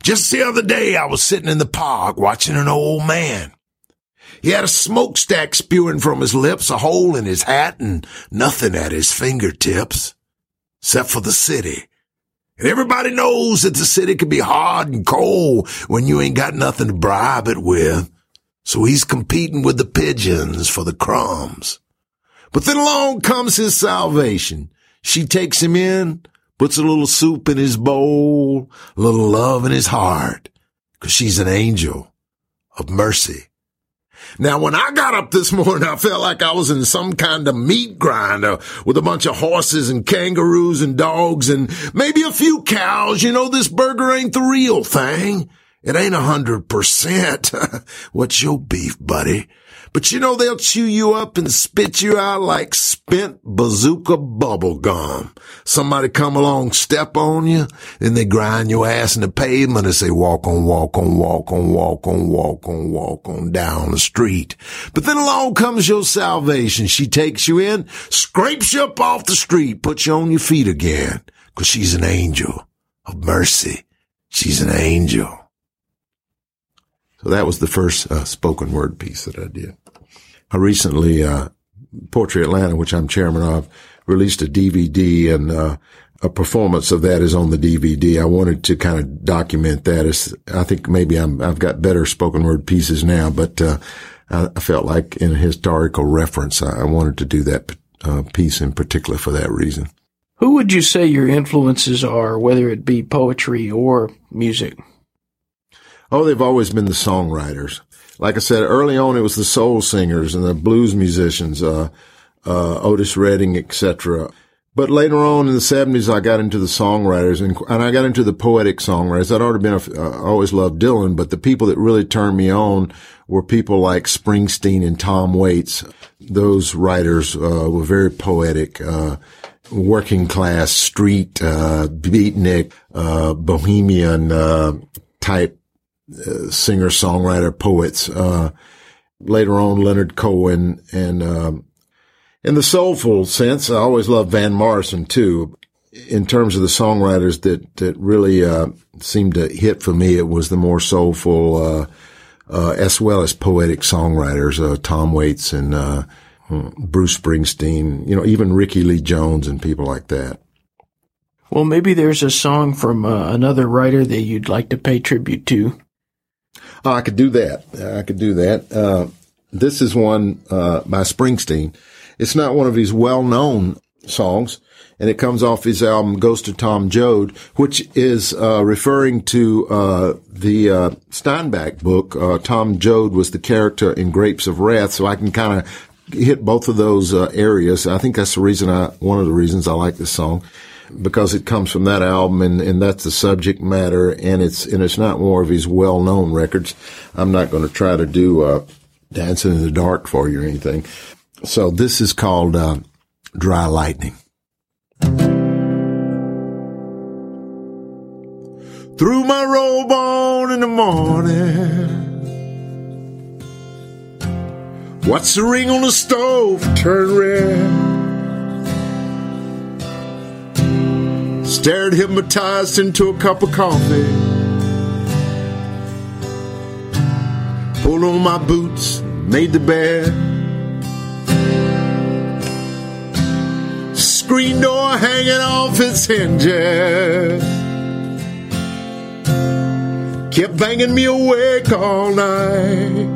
Just the other day, I was sitting in the park watching an old man. He had a smokestack spewing from his lips, a hole in his hat, and nothing at his fingertips. Except for the city. And everybody knows that the city can be hard and cold when you ain't got nothing to bribe it with. So he's competing with the pigeons for the crumbs. But then along comes his salvation. She takes him in, puts a little soup in his bowl, a little love in his heart, cause she's an angel of mercy. Now, when I got up this morning, I felt like I was in some kind of meat grinder with a bunch of horses and kangaroos and dogs and maybe a few cows. You know, this burger ain't the real thing. It ain't a hundred percent. What's your beef, buddy? But you know, they'll chew you up and spit you out like spent bazooka bubble gum. Somebody come along, step on you, then they grind your ass in the pavement and say, walk on, walk on, walk on, walk on, walk on, walk on down the street. But then along comes your salvation. She takes you in, scrapes you up off the street, puts you on your feet again, cause she's an angel of mercy. She's an angel. So that was the first uh, spoken word piece that I did. I recently, uh, Poetry Atlanta, which I'm chairman of, released a DVD and, uh, a performance of that is on the DVD. I wanted to kind of document that. It's, I think maybe I'm, I've got better spoken word pieces now, but, uh, I felt like in a historical reference, I wanted to do that uh, piece in particular for that reason. Who would you say your influences are, whether it be poetry or music? Oh, they've always been the songwriters like I said early on, it was the soul singers and the blues musicians, uh, uh, Otis Redding, etc. But later on in the seventies, I got into the songwriters and, and I got into the poetic songwriters. I'd already been, a, uh, always loved Dylan, but the people that really turned me on were people like Springsteen and Tom Waits. Those writers, uh, were very poetic, uh, working class, street, uh, beatnik, uh, bohemian, type uh, singer, songwriter, poets. Uh, later on, Leonard Cohen and, um, in the soulful sense, I always loved Van Morrison too. In terms of the songwriters that, that really, uh, seemed to hit for me, it was the more soulful, uh, uh, as well as poetic songwriters, uh, Tom Waits and, Bruce Springsteen, you know, even Rickie Lee Jones and people like that. Well, maybe there's a song from uh, another writer that you'd like to pay tribute to. Oh, I could do that. I could do that. Uh, this is one uh, by Springsteen. It's not one of his well-known songs, and it comes off his album "Ghost of Tom Joad," which is uh, referring to uh, the uh, Steinbeck book. Uh, Tom Joad was the character in Grapes of Wrath, so I can kind of hit both of those areas. I think that's the reason I one of the reasons I like this song because it comes from that album and, and that's the subject matter and it's and it's not more of his well known records. I'm not going to try to do uh, Dancing in the Dark for you or anything. So this is called uh, Dry Lightning. Threw my robe on in the morning. What's the ring on the stove turn red? Stared hypnotized into a cup of coffee. Pulled on my boots, made the bed. Screen door hanging off its hinges. Kept banging me awake all night.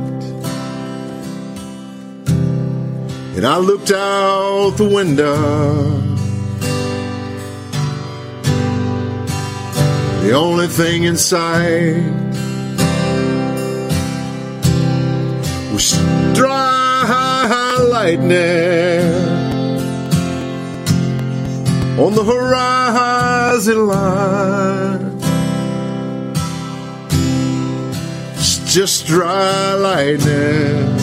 And I looked out the window. The only thing in sight was dry lightning on the horizon line. It's just dry lightning.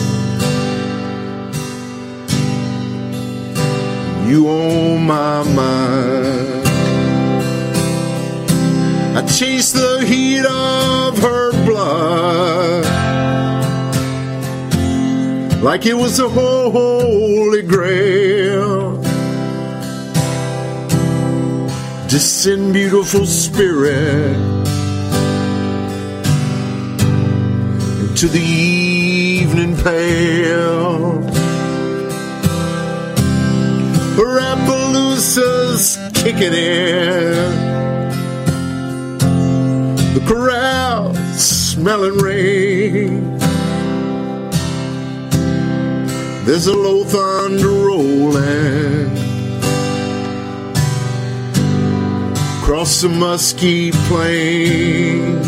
You on my mind. I chase the heat of her blood like it was a holy grail. Descend, beautiful spirit, to the evening pale. Appaloosa's kicking in. Corral smelling rain. There's a low thunder rolling across the musky plain.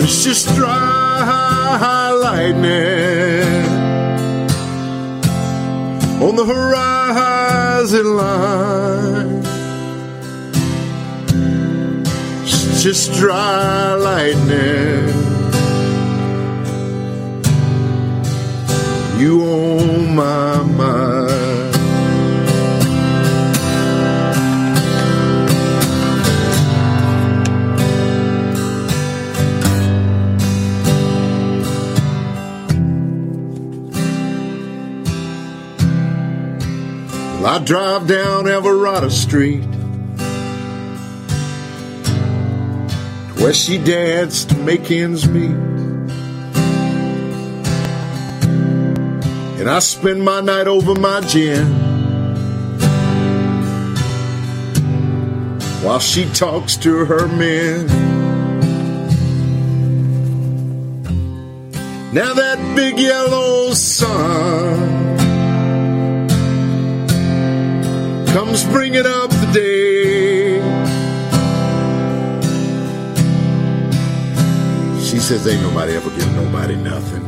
It's just dry lightning on the horizon line. Just dry lightning. You on my mind. Well, I drive down Alvarado Street where she danced to make ends meet. And I spend my night over my gin while she talks to her men. Now that big yellow sun comes bringing up the day. Says, Ain't nobody ever give nobody nothing.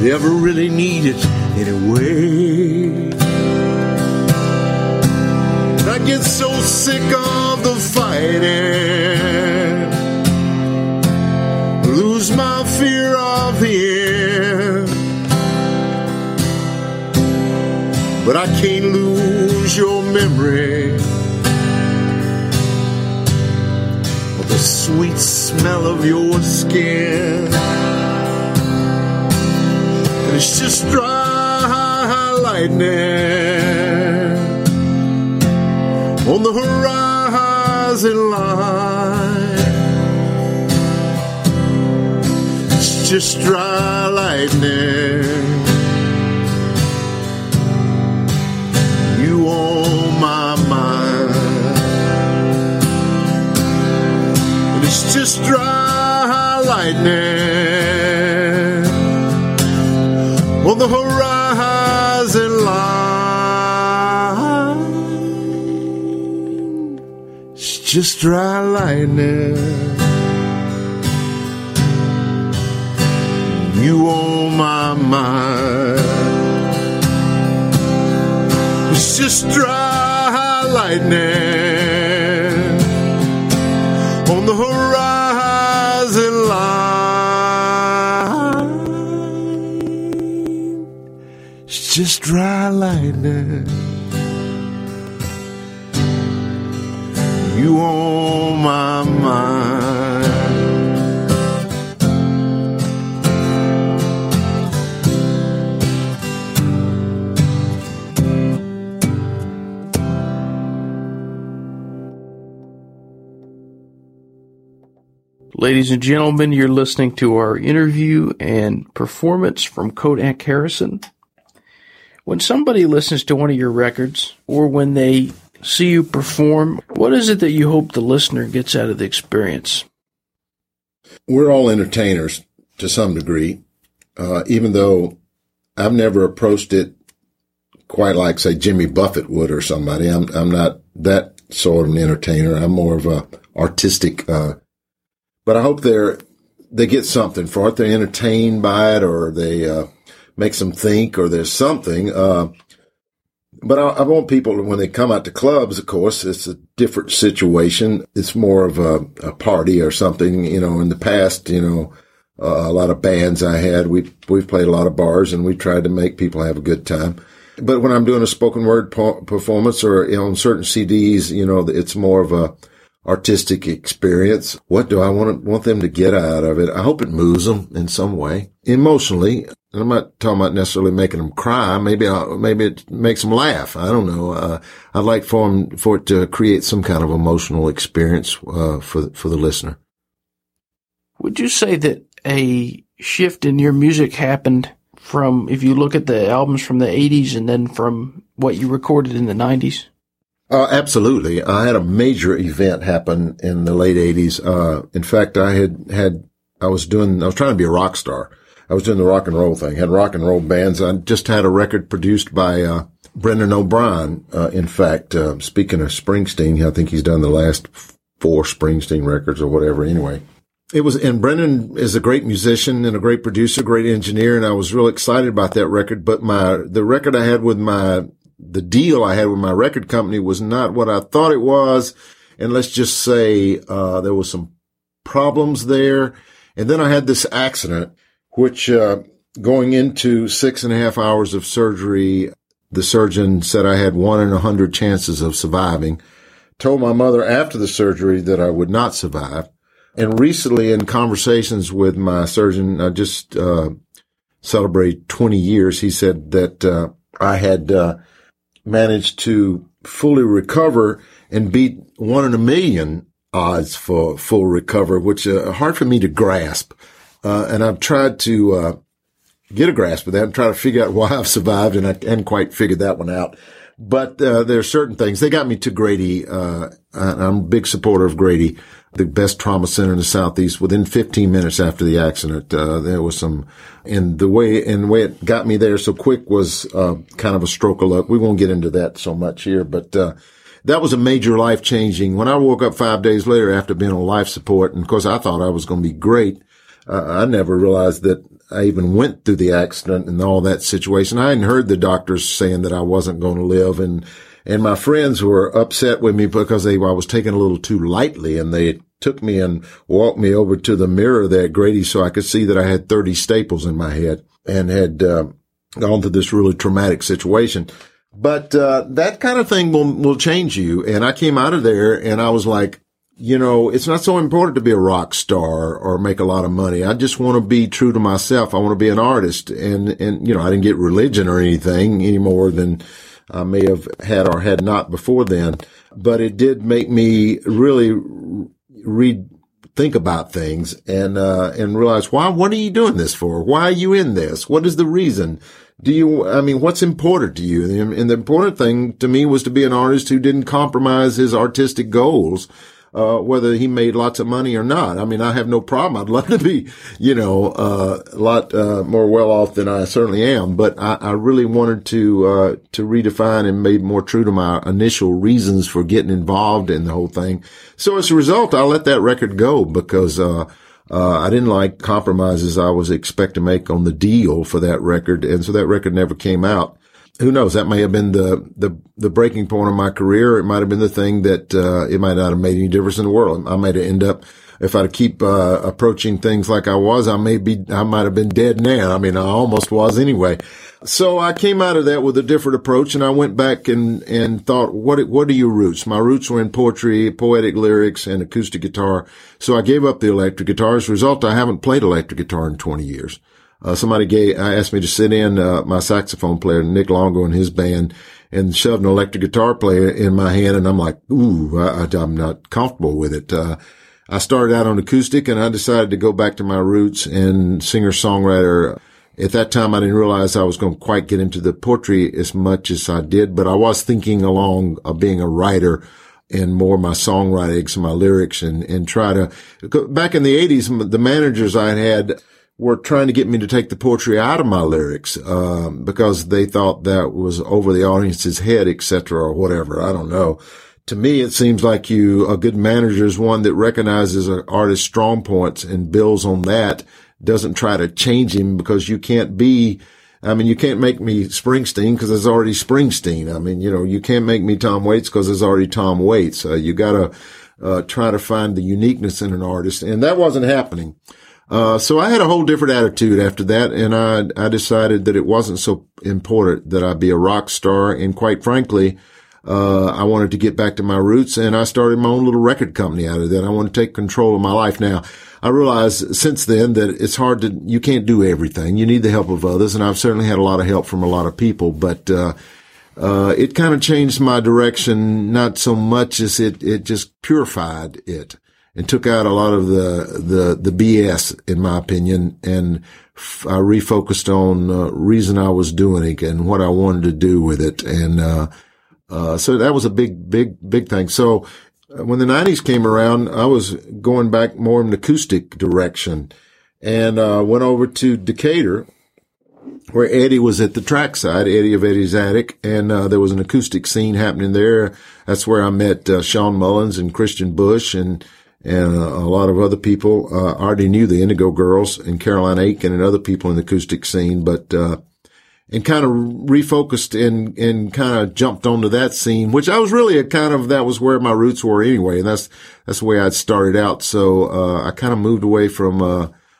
They ever really need it anyway. I get so sick of the fighting, lose my fear of the end. but I can't lose your memory sweet smell of your skin. And it's just dry lightning on the horizon line. It's just dry lightning. Dry lightning on the horizon line. It's just dry lightning. You on my mind. It's just dry lightning just dry lightning. You on my mind. Ladies and gentlemen, you're listening to our interview and performance from Kodac Harrison. When somebody listens to one of your records or when they see you perform, what is it that you hope the listener gets out of the experience? We're all entertainers to some degree, uh, even though I've never approached it quite like, say, Jimmy Buffett would or somebody. I'm, I'm not that sort of an entertainer. I'm more of a artistic, uh, but I hope they're, they get something for it. They're entertained by it or they, uh, makes them think or there's something. Uh, but I, I, want people when they come out to clubs, of course, it's a different situation. It's more of a, a party or something. You know, in the past, you know, uh, a lot of bands I had, we we've played a lot of bars and we tried to make people have a good time. But when I'm doing a spoken word po- performance or you know, on certain CDs, you know, it's more of a artistic experience. What do I want want them to get out of it? I hope it moves them in some way emotionally. I'm not talking about necessarily making them cry. Maybe, I, maybe it makes them laugh. I don't know. Uh, I'd like for them, for it to create some kind of emotional experience, uh, for, for the listener. Would you say that a shift in your music happened from, if you look at the albums from the 80s and then from what you recorded in the 90s? Uh, absolutely. I had a major event happen in the late 80s. Uh, in fact, I had, had, I was doing, I was trying to be a rock star. I was doing the rock and roll thing, had rock and roll bands. I just had a record produced by, uh, Brendan O'Brien. Uh, in fact, uh, speaking of Springsteen, I think he's done the last four Springsteen records or whatever. Anyway, it was, and Brendan is a great musician and a great producer, great engineer. And I was real excited about that record. But my, the record I had with my, the deal I had with my record company was not what I thought it was. And let's just say, uh, there was some problems there. And then I had this accident, which, uh, going into six and a half hours of surgery, the surgeon said I had one in a hundred chances of surviving. Told my mother after the surgery that I would not survive. And recently in conversations with my surgeon, I just, uh, celebrate 20 years. He said that, uh, I had, uh, managed to fully recover and beat one in a million odds for full recovery, which are hard for me to grasp. Uh, and I've tried to, uh, get a grasp of that and try to figure out why I've survived. And I hadn't quite figured that one out. But, uh, there are certain things. They got me to Grady. I'm a big supporter of Grady the best trauma center in the southeast within 15 minutes after the accident. Uh, there was some, and the way and the way it got me there so quick was uh, kind of a stroke of luck. We won't get into that so much here, but uh, that was a major life changing. When I woke up five days later after being on life support, and of course I thought I was going to be great. Uh, I never realized that I even went through the accident and all that situation. I hadn't heard the doctors saying that I wasn't going to live and and my friends were upset with me because they, I was taking a little too lightly and they took me and walked me over to the mirror there at Grady so I could see that I had 30 staples in my head and had uh, gone through this really traumatic situation. But uh, that kind of thing will will change you. And I came out of there and I was like, you know, it's not so important to be a rock star or make a lot of money. I just want to be true to myself. I want to be an artist. And, and, you know, I didn't get religion or anything any more than I may have had or had not before then. But it did make me really read, think about things and, uh, and realize why, what are you doing this for? Why are you in this? What is the reason? Do you, I mean, what's important to you? And the important thing to me was to be an artist who didn't compromise his artistic goals uh, whether he made lots of money or not. I mean, I have no problem. I'd love to be, you know, uh, a lot uh, more well off than I certainly am. But I, I really wanted to uh, to redefine and made more true to my initial reasons for getting involved in the whole thing. So as a result, I let that record go because. Uh, uh, I didn't like compromises I was expect to make on the deal for that record. And so that record never came out who knows? That may have been the, the, the breaking point of my career. It might have been the thing that, uh, it might not have made any difference in the world. I might have end up, if I'd keep, uh, approaching things like I was, I may be, I might have been dead now. I mean, I almost was anyway. So I came out of that with a different approach and I went back and, and thought, what, what are your roots? My roots were in poetry, poetic lyrics and acoustic guitar. So I gave up the electric guitar. As a result, I haven't played electric guitar in 20 years. Uh, somebody gave, I asked me to sit in, uh, my saxophone player, Nick Longo and his band and shoved an electric guitar player in my hand. And I'm like, ooh, I, am not comfortable with it. Uh, I started out on acoustic and I decided to go back to my roots and singer songwriter. At that time, I didn't realize I was going to quite get into the poetry as much as I did, but I was thinking along of being a writer and more my songwriting my lyrics and, and try to, back in the eighties, the managers I had, were trying to get me to take the poetry out of my lyrics um, because they thought that was over the audience's head, etc., or whatever. I don't know. To me, it seems like you a good manager is one that recognizes an artist's strong points and builds on that. Doesn't try to change him because you can't be. I mean, you can't make me Springsteen because there's already Springsteen. I mean, you know, you can't make me Tom Waits because there's already Tom Waits. Uh, you got to uh, try to find the uniqueness in an artist, and that wasn't happening. Uh, so I had a whole different attitude after that, and I I decided that it wasn't so important that I be a rock star, and quite frankly, uh, I wanted to get back to my roots and I started my own little record company out of that. I want to take control of my life. Now, I realize since then that it's hard to, you can't do everything. You need the help of others. And I've certainly had a lot of help from a lot of people, but, uh, uh, it kind of changed my direction, not so much as it, it just purified it and took out a lot of the, the, the BS in my opinion. And f- I refocused on uh, reason I was doing it and what I wanted to do with it. And, uh, uh, so that was a big, big, big thing. So uh, when the nineties came around, I was going back more in the acoustic direction and, uh, went over to Decatur where Eddie was at the trackside, Eddie of Eddie's Attic, and uh, there was an acoustic scene happening there. That's where I met Shawn Mullins and Christian Bush and and uh, a lot of other people. Uh, already knew the Indigo Girls and Caroline Aiken and other people in the acoustic scene, but uh, and kind of refocused and and kind of jumped onto that scene, which I was really a kind of that was where my roots were anyway, and that's that's the way I'd started out. So uh, I kind of moved away from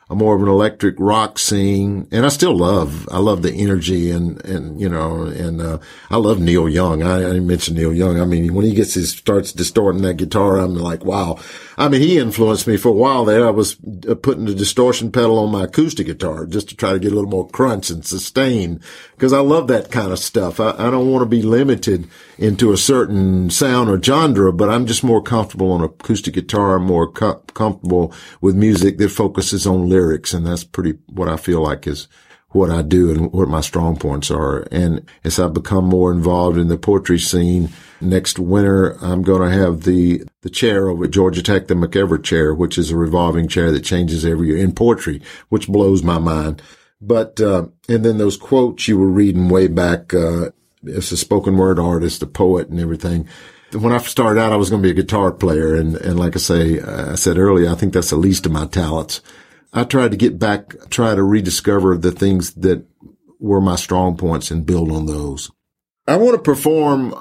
a more of an electric rock scene. And I still love, I love the energy and, and, you know, and, uh, I love Neil Young. I, I mention Neil Young. I mean, when he gets his, starts distorting that guitar, I'm like, wow. I mean, he influenced me for a while there. I was uh, putting the distortion pedal on my acoustic guitar just to try to get a little more crunch and sustain because I love that kind of stuff. I, I don't want to be limited into a certain sound or genre, but I'm just more comfortable on acoustic guitar, more co- comfortable with music that focuses on lyrics. And that's pretty what I feel like is what I do and what my strong points are. And as I become more involved in the poetry scene, next winter, I'm going to have the, the chair over at Georgia Tech, the McEver chair, which is a revolving chair that changes every year in poetry, which blows my mind. But, uh, and then those quotes you were reading way back, uh, as a spoken word artist, a poet and everything. When I started out, I was going to be a guitar player. And, and like I say, I said earlier, I think that's the least of my talents. I tried to get back, try to rediscover the things that were my strong points and build on those. I want to perform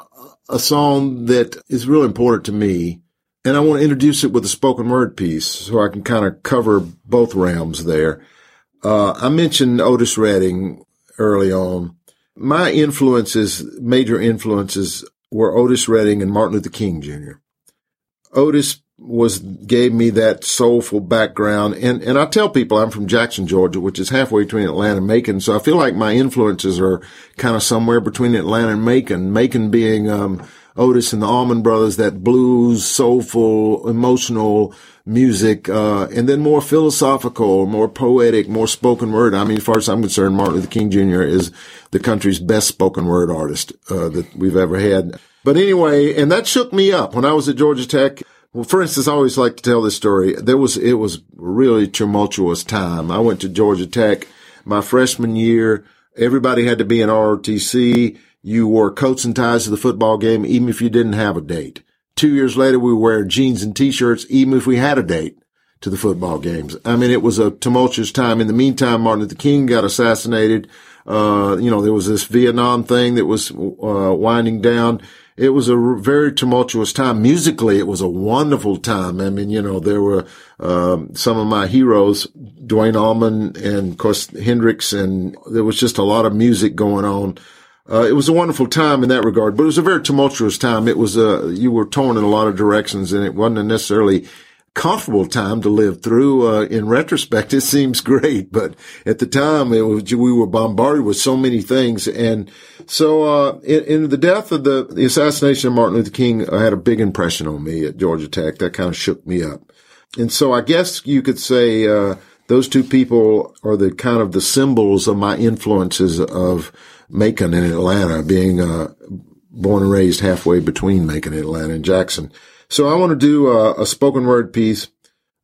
a song that is really important to me. And I want to introduce it with a spoken word piece so I can kind of cover both realms there. Uh, I mentioned Otis Redding early on. My influences, major influences were Otis Redding and Martin Luther King Jr. Otis was gave me that soulful background. And and I tell people I'm from Jackson, Georgia, which is halfway between Atlanta and Macon. So I feel like my influences are kind of somewhere between Atlanta and Macon. Macon being um, Otis and the Allman Brothers, that blues, soulful, emotional music, uh, and then more philosophical, more poetic, more spoken word. I mean, as far as I'm concerned, Martin Luther King Jr. is the country's best spoken word artist uh, that we've ever had. But anyway, and that shook me up when I was at Georgia Tech. Well, for instance, I always like to tell this story. There was, it was really tumultuous time. I went to Georgia Tech my freshman year. Everybody had to be in ROTC. You wore coats and ties to the football game, even if you didn't have a date. Two years later, we wear jeans and t-shirts, even if we had a date to the football games. I mean, it was a tumultuous time. In the meantime, Martin Luther King got assassinated. Uh, you know, there was this Vietnam thing that was, uh, winding down it was a very tumultuous time. Musically, it was a wonderful time. I mean, you know, there were um, some of my heroes, Duane Allman and of course Hendrix, and there was just a lot of music going on. Uh, it was a wonderful time in that regard, but it was a very tumultuous time. It was, uh, you were torn in a lot of directions and it wasn't a necessarily comfortable time to live through. Uh, in retrospect, it seems great, but at the time it was, we were bombarded with so many things. And so, uh, in, in, the death of the, the assassination of Martin Luther King, I had a big impression on me at Georgia Tech. That kind of shook me up. And so I guess you could say, uh, those two people are the kind of the symbols of my influences of Macon and Atlanta, being, uh, born and raised halfway between Macon Atlanta and Jackson. So I want to do a, a spoken word piece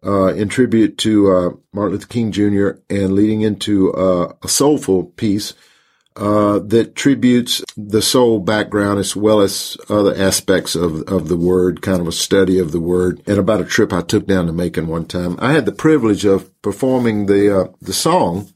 uh, in tribute to uh, Martin Luther King Jr. and leading into uh, a soulful piece uh, that tributes the soul background as well as other aspects of of the word, kind of a study of the word, and about a trip I took down to Macon one time. I had the privilege of performing the uh, the song,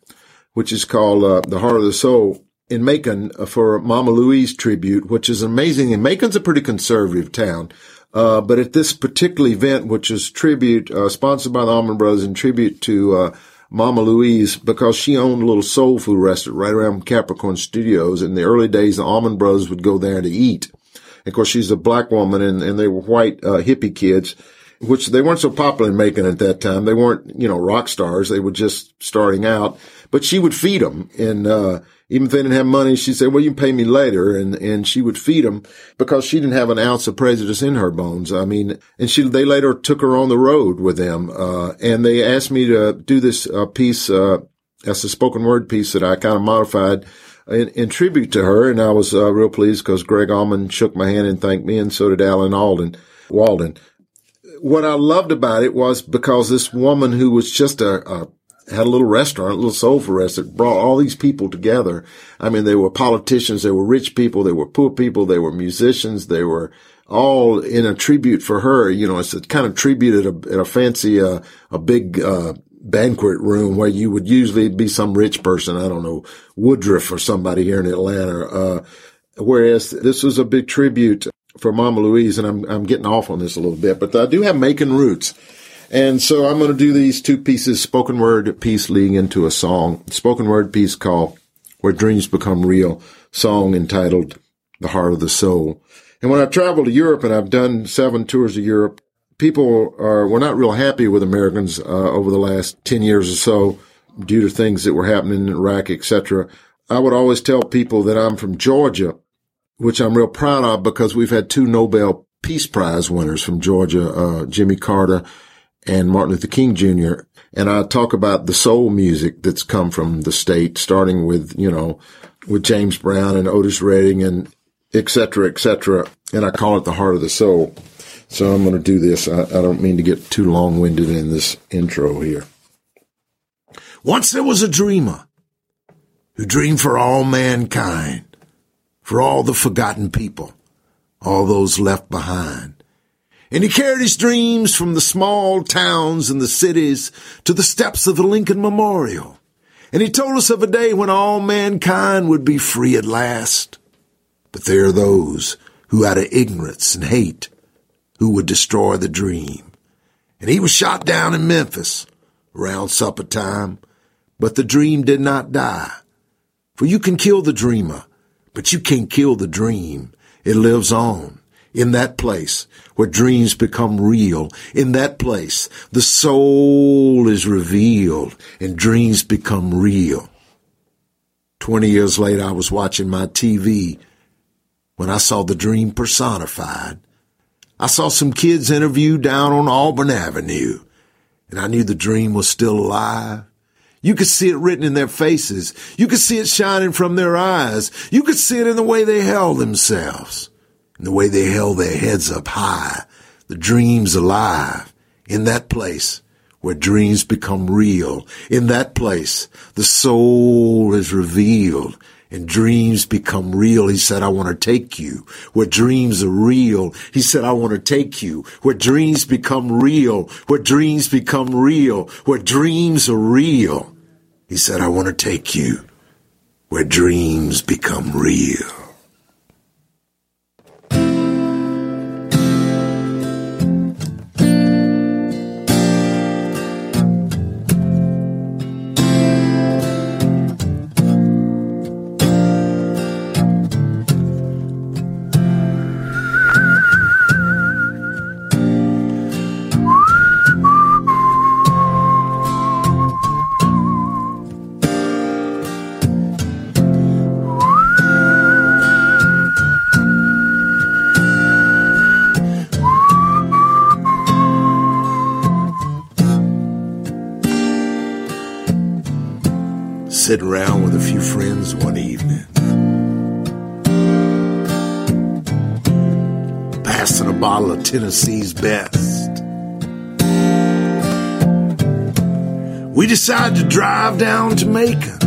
which is called uh, "The Heart of the Soul." In Macon for Mama Louise tribute, which is amazing. And Macon's a pretty conservative town. Uh, but at this particular event, which is tribute, uh, sponsored by the Allman Brothers and tribute to, uh, Mama Louise, because she owned a little soul food restaurant right around Capricorn Studios. In the early days, the Allman Brothers would go there to eat. of course, she's a black woman and, and they were white, uh, hippie kids, which they weren't so popular in Macon at that time. They weren't, you know, rock stars. They were just starting out, but she would feed them. And, uh, even if they didn't have money, she'd say, well, you can pay me later. And, and she would feed them because she didn't have an ounce of prejudice in her bones. I mean, and she, they later took her on the road with them. Uh, and they asked me to do this uh, piece, uh, as a spoken word piece that I kind of modified in, in, tribute to her. And I was uh, real pleased because Gregg Allman shook my hand and thanked me. And so did Alan Alden, Walden. What I loved about it was because this woman who was just a, a had a little restaurant, a little soul food restaurant, brought all these people together. I mean, they were politicians, they were rich people, they were poor people, they were musicians, they were all in a tribute for her. You know, it's a kind of tribute at a, at a fancy, uh, a big, uh, banquet room where you would usually be some rich person. I don't know, Woodruff or somebody here in Atlanta. Uh, whereas this was a big tribute for Mama Louise. And I'm, I'm getting off on this a little bit, but I do have Macon roots. And so I'm going to do these two pieces, spoken word piece leading into a song, spoken word piece called Where Dreams Become Real, song entitled The Heart of the Soul. And when I traveled to Europe and I've done seven tours of Europe, people are, were not real happy with Americans, uh, over the last 10 years or so due to things that were happening in Iraq, etc. I would always tell people that I'm from Georgia, which I'm real proud of because we've had two Nobel Peace Prize winners from Georgia, uh, Jimmy Carter and Martin Luther King Jr. And I talk about the soul music that's come from the state, starting with, you know, with James Brown and Otis Redding and et cetera, et cetera. And I call it the heart of the soul. So I'm going to do this. I, I don't mean to get too long winded in this intro here. Once there was a dreamer who dreamed for all mankind, for all the forgotten people, all those left behind. And he carried his dreams from the small towns and the cities to the steps of the Lincoln Memorial. And he told us of a day when all mankind would be free at last. But there are those who out of ignorance and hate who would destroy the dream. And he was shot down in Memphis around supper time, but the dream did not die. For you can kill the dreamer, but you can't kill the dream. It lives on in that place where dreams become real. In that place, the soul is revealed and dreams become real. Twenty years later, I was watching my TV when I saw the dream personified. I saw some kids interviewed down on Auburn Avenue, and I knew the dream was still alive. You could see it written in their faces. You could see it shining from their eyes. You could see it in the way they held themselves and the way they held their heads up high, the dreams alive in that place where dreams become real. In that place, the soul is revealed and dreams become real. He said, I want to take you where dreams are real. He said, I want to take you where dreams become real, where dreams become real, where dreams are real. He said, I want to take you where dreams become real. Tennessee's best. We decided to drive down to Macon.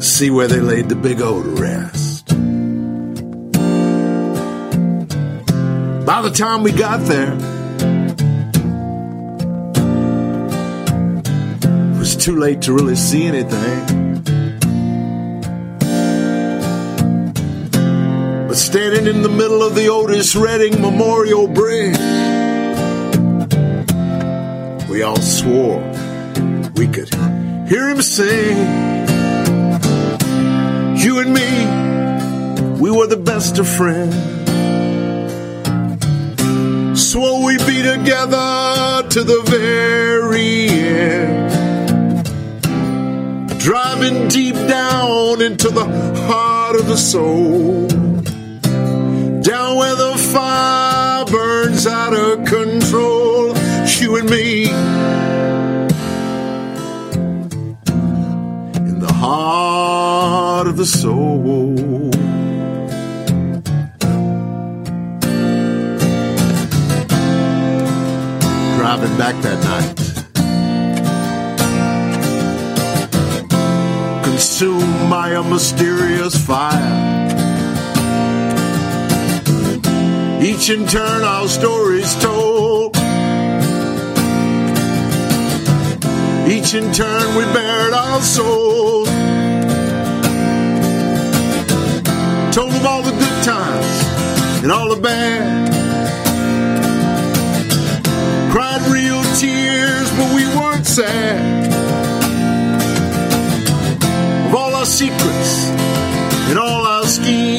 See where they laid the big O to rest. By the time we got there, it was too late to really see anything. Standing in the middle of the Otis Redding Memorial Bridge, we all swore we could hear him sing. You and me we were the best of friends. Swore we'd be together to the very end. Driving deep down into the heart of the soul. Burns out of control. You and me. In the heart of the soul. Driving back that night. Consumed by a mysterious fire. Each in turn, our stories told. Each in turn, we bared our souls. Told of all the good times and all the bad. Cried real tears, but we weren't sad. Of all our secrets and all our schemes.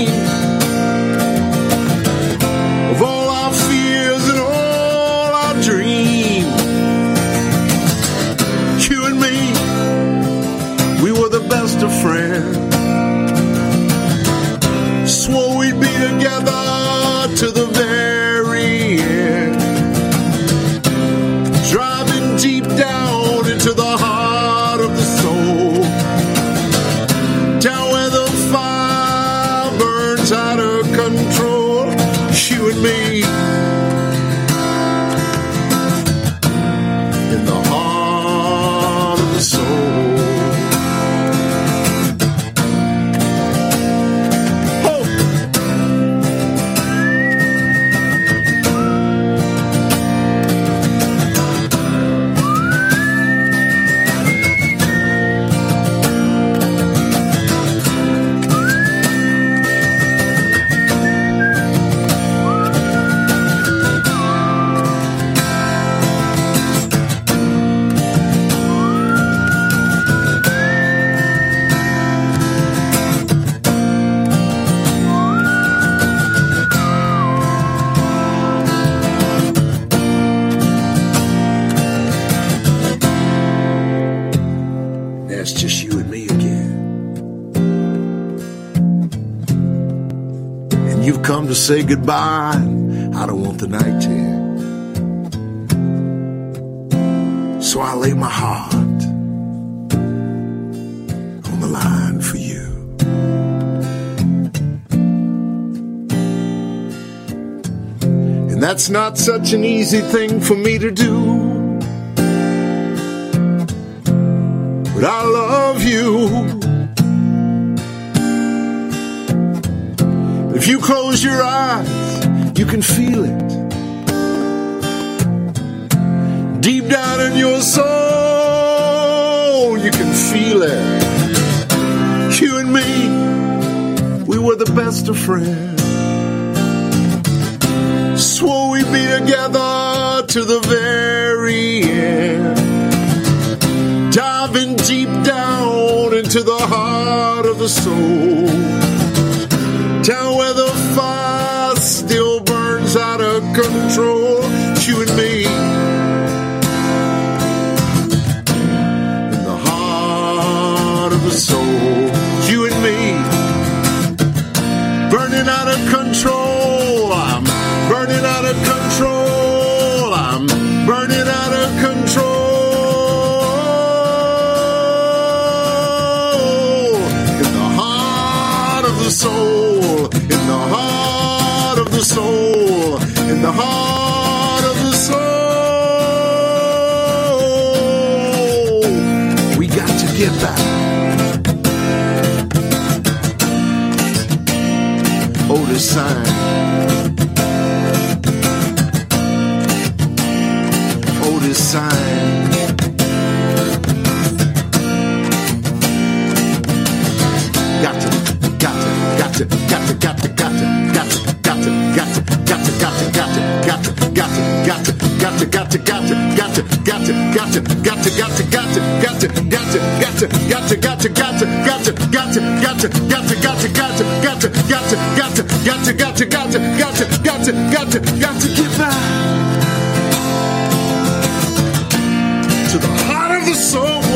To say goodbye. I don't want the night to end. So I lay my heart on the line for you. And that's not such an easy thing for me to do. but I love you. You close your eyes, you can feel it. Deep down in your soul, you can feel it. You and me, we were the best of friends. Swore we'd be together to the very end diving deep down into the heart of the soul. Down where the fire to, got to, got to, got to, got to, got to, got to, got to, got to, got to, got to, got to, got to, got to, got to, got to get back to the heart of the soul.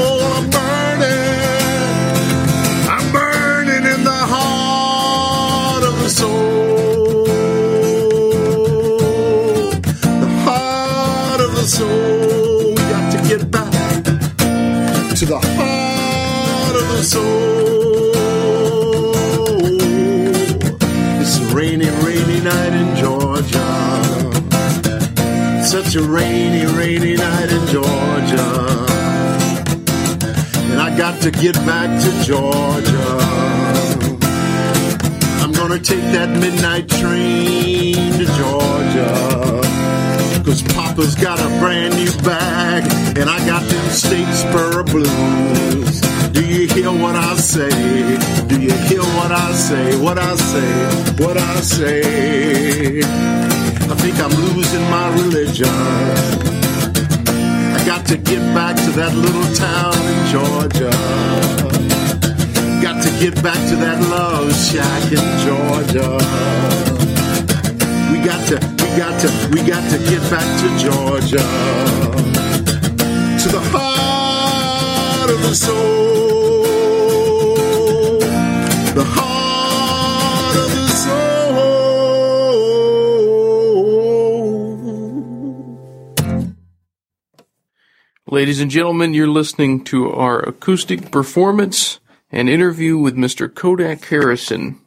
Such a rainy, rainy night in Georgia. And I got to get back to Georgia. I'm gonna take that midnight train to Georgia. Cause Papa's got a brand new bag, and I got them Statesboro blues. Do you hear what I say? Do you hear what I say? What I say? What I say? I think I'm losing my religion. I got to get back to that little town in Georgia. Got to get back to that love shack in Georgia. We got to, we got to, we got to get back to Georgia. To the heart of the soul. The heart Ladies and gentlemen, you're listening to our acoustic performance and interview with Mr. Kodac Harrison.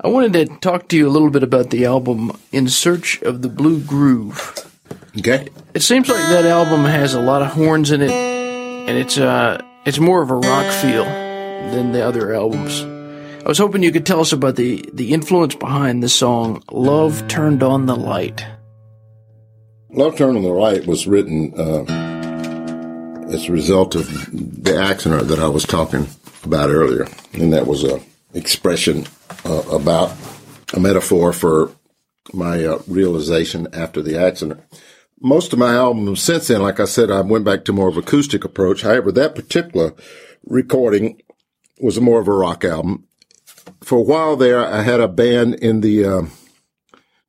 I wanted to talk to you a little bit about the album In Search of the Blue Groove. Okay. It seems like that album has a lot of horns in it, and it's uh, it's more of a rock feel than the other albums. I was hoping you could tell us about the the influence behind the song "Love Turned on the Light." Love Turned on the Light was written uh, as a result of the accident that I was talking about earlier, and that was a expression uh, about a metaphor for my uh, realization after the accident. Most of my albums since then, like I said, I went back to more of acoustic approach. However, that particular recording was more of a rock album. For a while there, I had a band in the uh,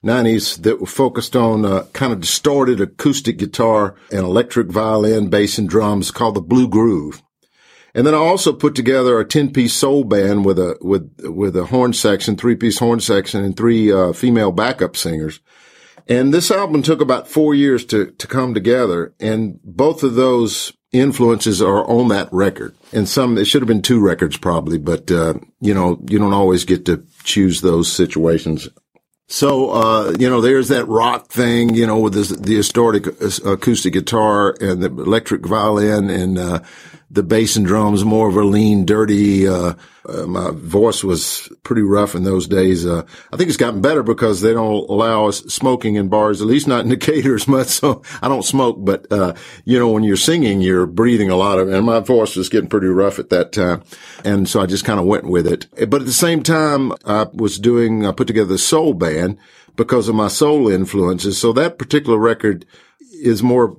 90s that were focused on uh, kind of distorted acoustic guitar and electric violin, bass, and drums called the Blue Groove. And then I also put together a 10 piece soul band with a, with, with a horn section, three piece horn section and three, uh, female backup singers. And this album took about four years to, to come together. And both of those influences are on that record. And some, it should have been two records probably, but, uh, you know, you don't always get to choose those situations. So, uh, you know, there's that rock thing, you know, with this, the distorted acoustic guitar and the electric violin and, uh, the bass and drums, more of a lean, dirty, uh, uh, my voice was pretty rough in those days. Uh, I think it's gotten better because they don't allow us smoking in bars, at least not in Decatur as much. So I don't smoke, but, uh, you know, when you're singing, you're breathing a lot of, and my voice was getting pretty rough at that time. And so I just kind of went with it. But at the same time, I was doing, I put together the soul band because of my soul influences. So that particular record is more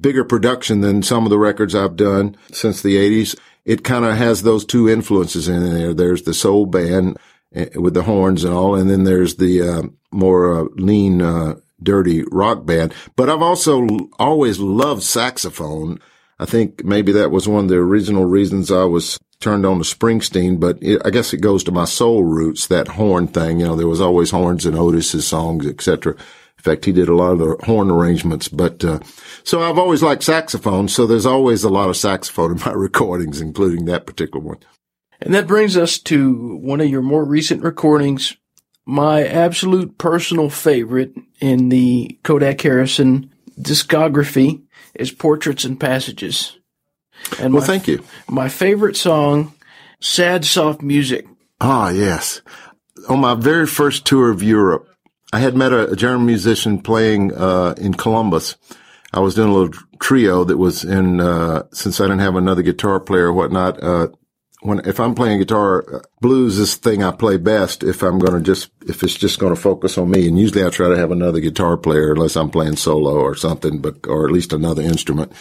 bigger production than some of the records I've done since the 80s. It kind of has those two influences in there. There's the soul band with the horns and all, and then there's the uh, more uh, lean, uh, dirty rock band. But I've also always loved saxophone. I think maybe that was one of the original reasons I was turned on to Springsteen, but it, I guess it goes to my soul roots, that horn thing. You know, there was always horns in Otis's songs, etc. In fact, he did a lot of the horn arrangements, but, uh, so I've always liked saxophone. So there's always a lot of saxophone in my recordings, including that particular one. And that brings us to one of your more recent recordings, my absolute personal favorite in the Kodac Harrison discography is Portraits and Passages. And Well, my, thank you. my favorite song, Sad Soft Music. Ah, yes. On my very first tour of Europe, I had met a, a German musician playing uh, in Columbus. I was doing a little trio that was in, uh, since I didn't have another guitar player or whatnot, uh, when, if I'm playing guitar, uh, blues is the thing I play best if I'm to just, if it's just to focus on me. And usually I try to have another guitar player unless I'm playing solo or something, but, or at least another instrument.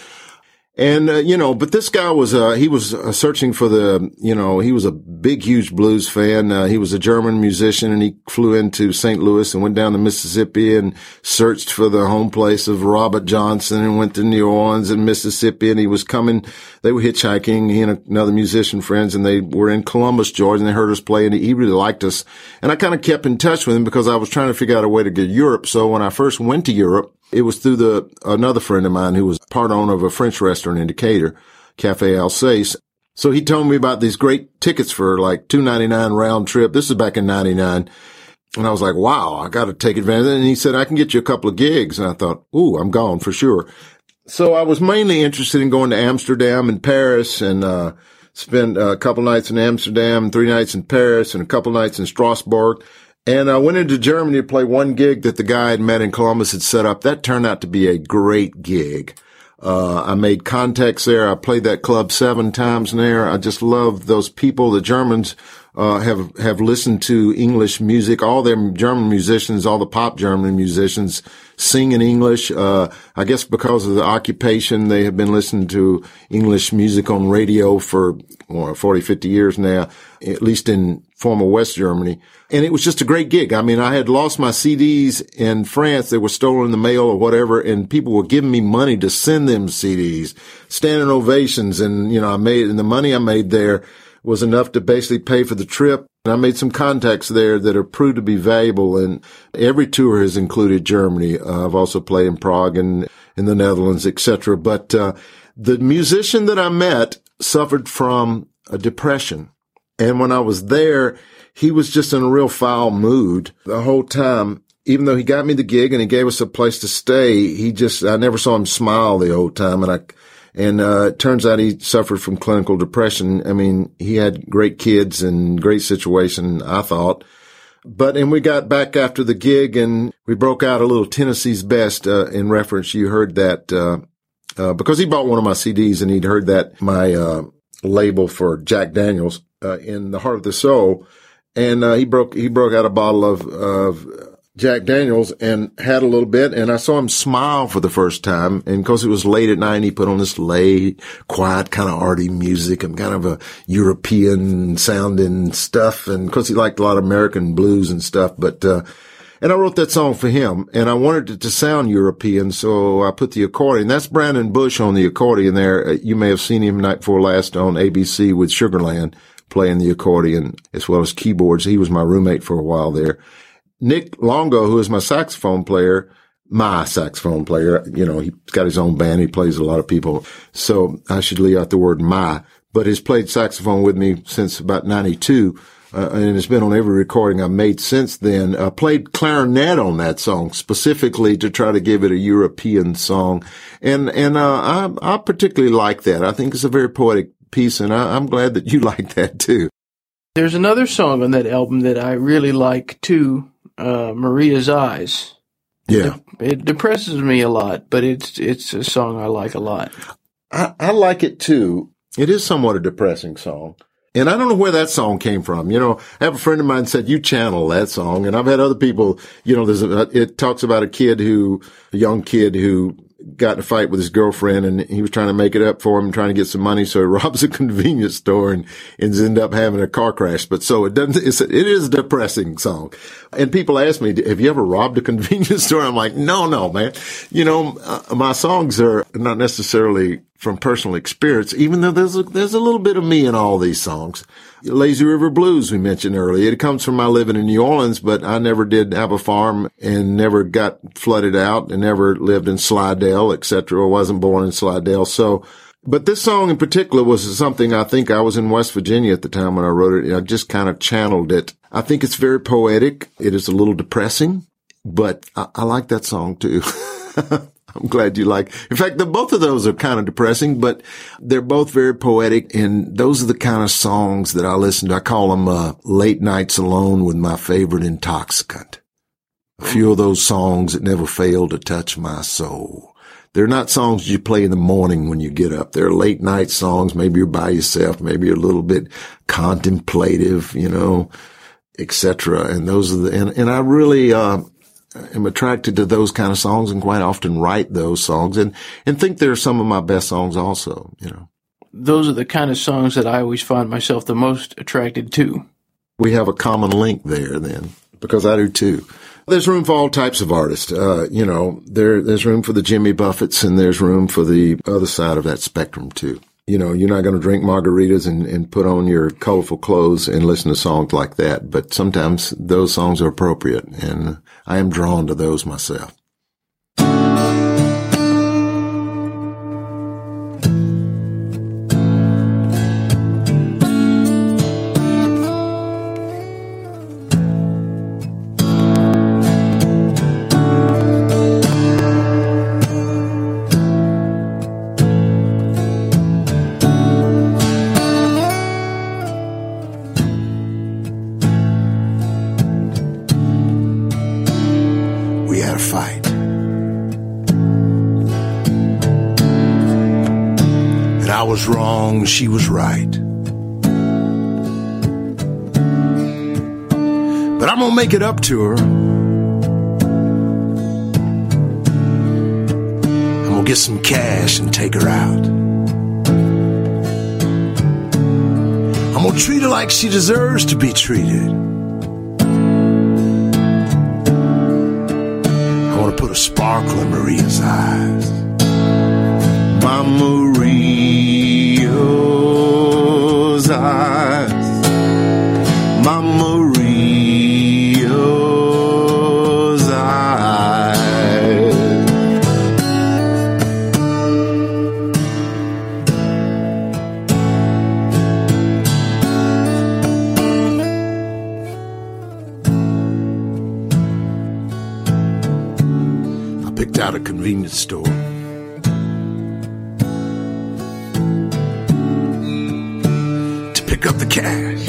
And, uh, you know, but this guy was, uh, he was uh, searching for the, you know, he was a big, huge blues fan. Uh, he was a German musician and he flew into St. Louis and went down to Mississippi and searched for the home place of Robert Johnson and went to New Orleans and Mississippi. And he was coming, they were hitchhiking, he and another musician friends, and they were in Columbus, Georgia, and they heard us play and he really liked us. And I kind of kept in touch with him because I was trying to figure out a way to get Europe. So when I first went to Europe, it was through the another friend of mine who was part owner of a French restaurant in Decatur, Cafe Alsace. So he told me about these great tickets for like two ninety nine round trip. This is back in ninety nine. And I was like, wow, I got to take advantage. And he said, I can get you a couple of gigs. And I thought, ooh, I'm gone for sure. So I was mainly interested in going to Amsterdam and Paris and, uh, spent a couple nights in Amsterdam, three nights in Paris and a couple nights in Strasbourg. And I went into Germany to play one gig that the guy I'd met in Columbus had set up. That turned out to be a great gig. Uh, I made contacts there. I played that club seven times there. I just love those people. The Germans, uh, have, have listened to English music. All their German musicians, all the pop German musicians sing in English. Uh, I guess because of the occupation, they have been listening to English music on radio for well, 40, 50 years now, at least in former West Germany. And it was just a great gig. I mean, I had lost my CDs in France. They were stolen in the mail or whatever. And people were giving me money to send them CDs, standing ovations. And, you know, I made, and the money I made there was enough to basically pay for the trip. And I made some contacts there that are proved to be valuable. And every tour has included Germany. Uh, I've also played in Prague and in the Netherlands, etc. But, uh, the musician that I met suffered from a depression. And when I was there, he was just in a real foul mood the whole time. Even though he got me the gig and he gave us a place to stay, he just, I never saw him smile the whole time. And I, and, uh, it turns out he suffered from clinical depression. I mean, he had great kids and great situation, I thought. But, and we got back after the gig and we broke out a little Tennessee's best, uh, in reference. You heard that, uh, uh, because he bought one of my CDs and he'd heard that my, uh, label for Jack Daniels, uh, in the heart of the soul and uh, he broke he broke out a bottle of of Jack Daniels and had a little bit, and I saw him smile for the first time. And because it was late at night, he put on this late, quiet, kind of arty music and kind of a European sounding stuff. And because he liked a lot of American blues and stuff, but. Uh, and I wrote that song for him, and I wanted it to sound European, so I put the accordion. That's Brandon Bush on the accordion there. Uh, you may have seen him night before last on ABC with Sugarland playing the accordion as well as keyboards. He was my roommate for a while there. Nick Longo, who is my saxophone player, my saxophone player, you know, he's got his own band. He plays a lot of people. So I should leave out the word my, but he's played saxophone with me since about 92. Uh, and it's been on every recording I've made since then. I played clarinet on that song specifically to try to give it a European song. And, and, uh, I, I particularly like that. I think it's a very poetic piece, and I, am glad that you like that too. There's another song on that album that I really like too, uh, Maria's Eyes. Yeah, it, it, depresses me a lot, but it's it's a song I like a lot. I, I like it too. It is somewhat a depressing song. And I don't know where that song came from. You know, I have a friend of mine said, you channel that song. And I've had other people, you know, there's a, it talks about a kid who, a young kid who got in a fight with his girlfriend and he was trying to make it up for him, trying to get some money. So he robs a convenience store and ends up having a car crash. But so it doesn't, it's, a, it is a depressing song. And people ask me, have you ever robbed a convenience store? I'm like, no, no, man. You know, uh, my songs are not necessarily from personal experience, even though there's a, there's a little bit of me in all these songs. Lazy River Blues we mentioned earlier. It comes from my living in New Orleans, but I never did have a farm and never got flooded out and never lived in Slidell, etc. or wasn't born in Slidell. So, but this song in particular was something I think I was in West Virginia at the time when I wrote it. I just kind of channeled it. I think it's very poetic. It is a little depressing, but I, I like that song too. I'm glad you like. In fact, the both of those are kind of depressing, but they're both very poetic, and those are the kind of songs that I listen to. I call them uh, late nights alone with my favorite intoxicant. A few of those songs that never fail to touch my soul. They're not songs you play in the morning when you get up. They're late night songs. Maybe you're by yourself. Maybe you're a little bit contemplative, you know, etc. And those are the and, and I really uh, am attracted to those kind of songs and quite often write those songs and, and think they're some of my best songs also, you know. Those are the kind of songs that I always find myself the most attracted to. We have a common link there then, because I do too. There's room for all types of artists. Uh, you know, there, there's room for the Jimmy Buffetts and there's room for the other side of that spectrum too. You know, you're not going to drink margaritas and, and put on your colorful clothes and listen to songs like that. But sometimes those songs are appropriate and I am drawn to those myself. Wrong, she was right. But I'm gonna make it up to her. I'm gonna get some cash and take her out. I'm gonna treat her like she deserves to be treated. I want to put a sparkle in Maria's eyes. My Maria's eyes. My Maria's eyes. I picked out a convenience store. Cash.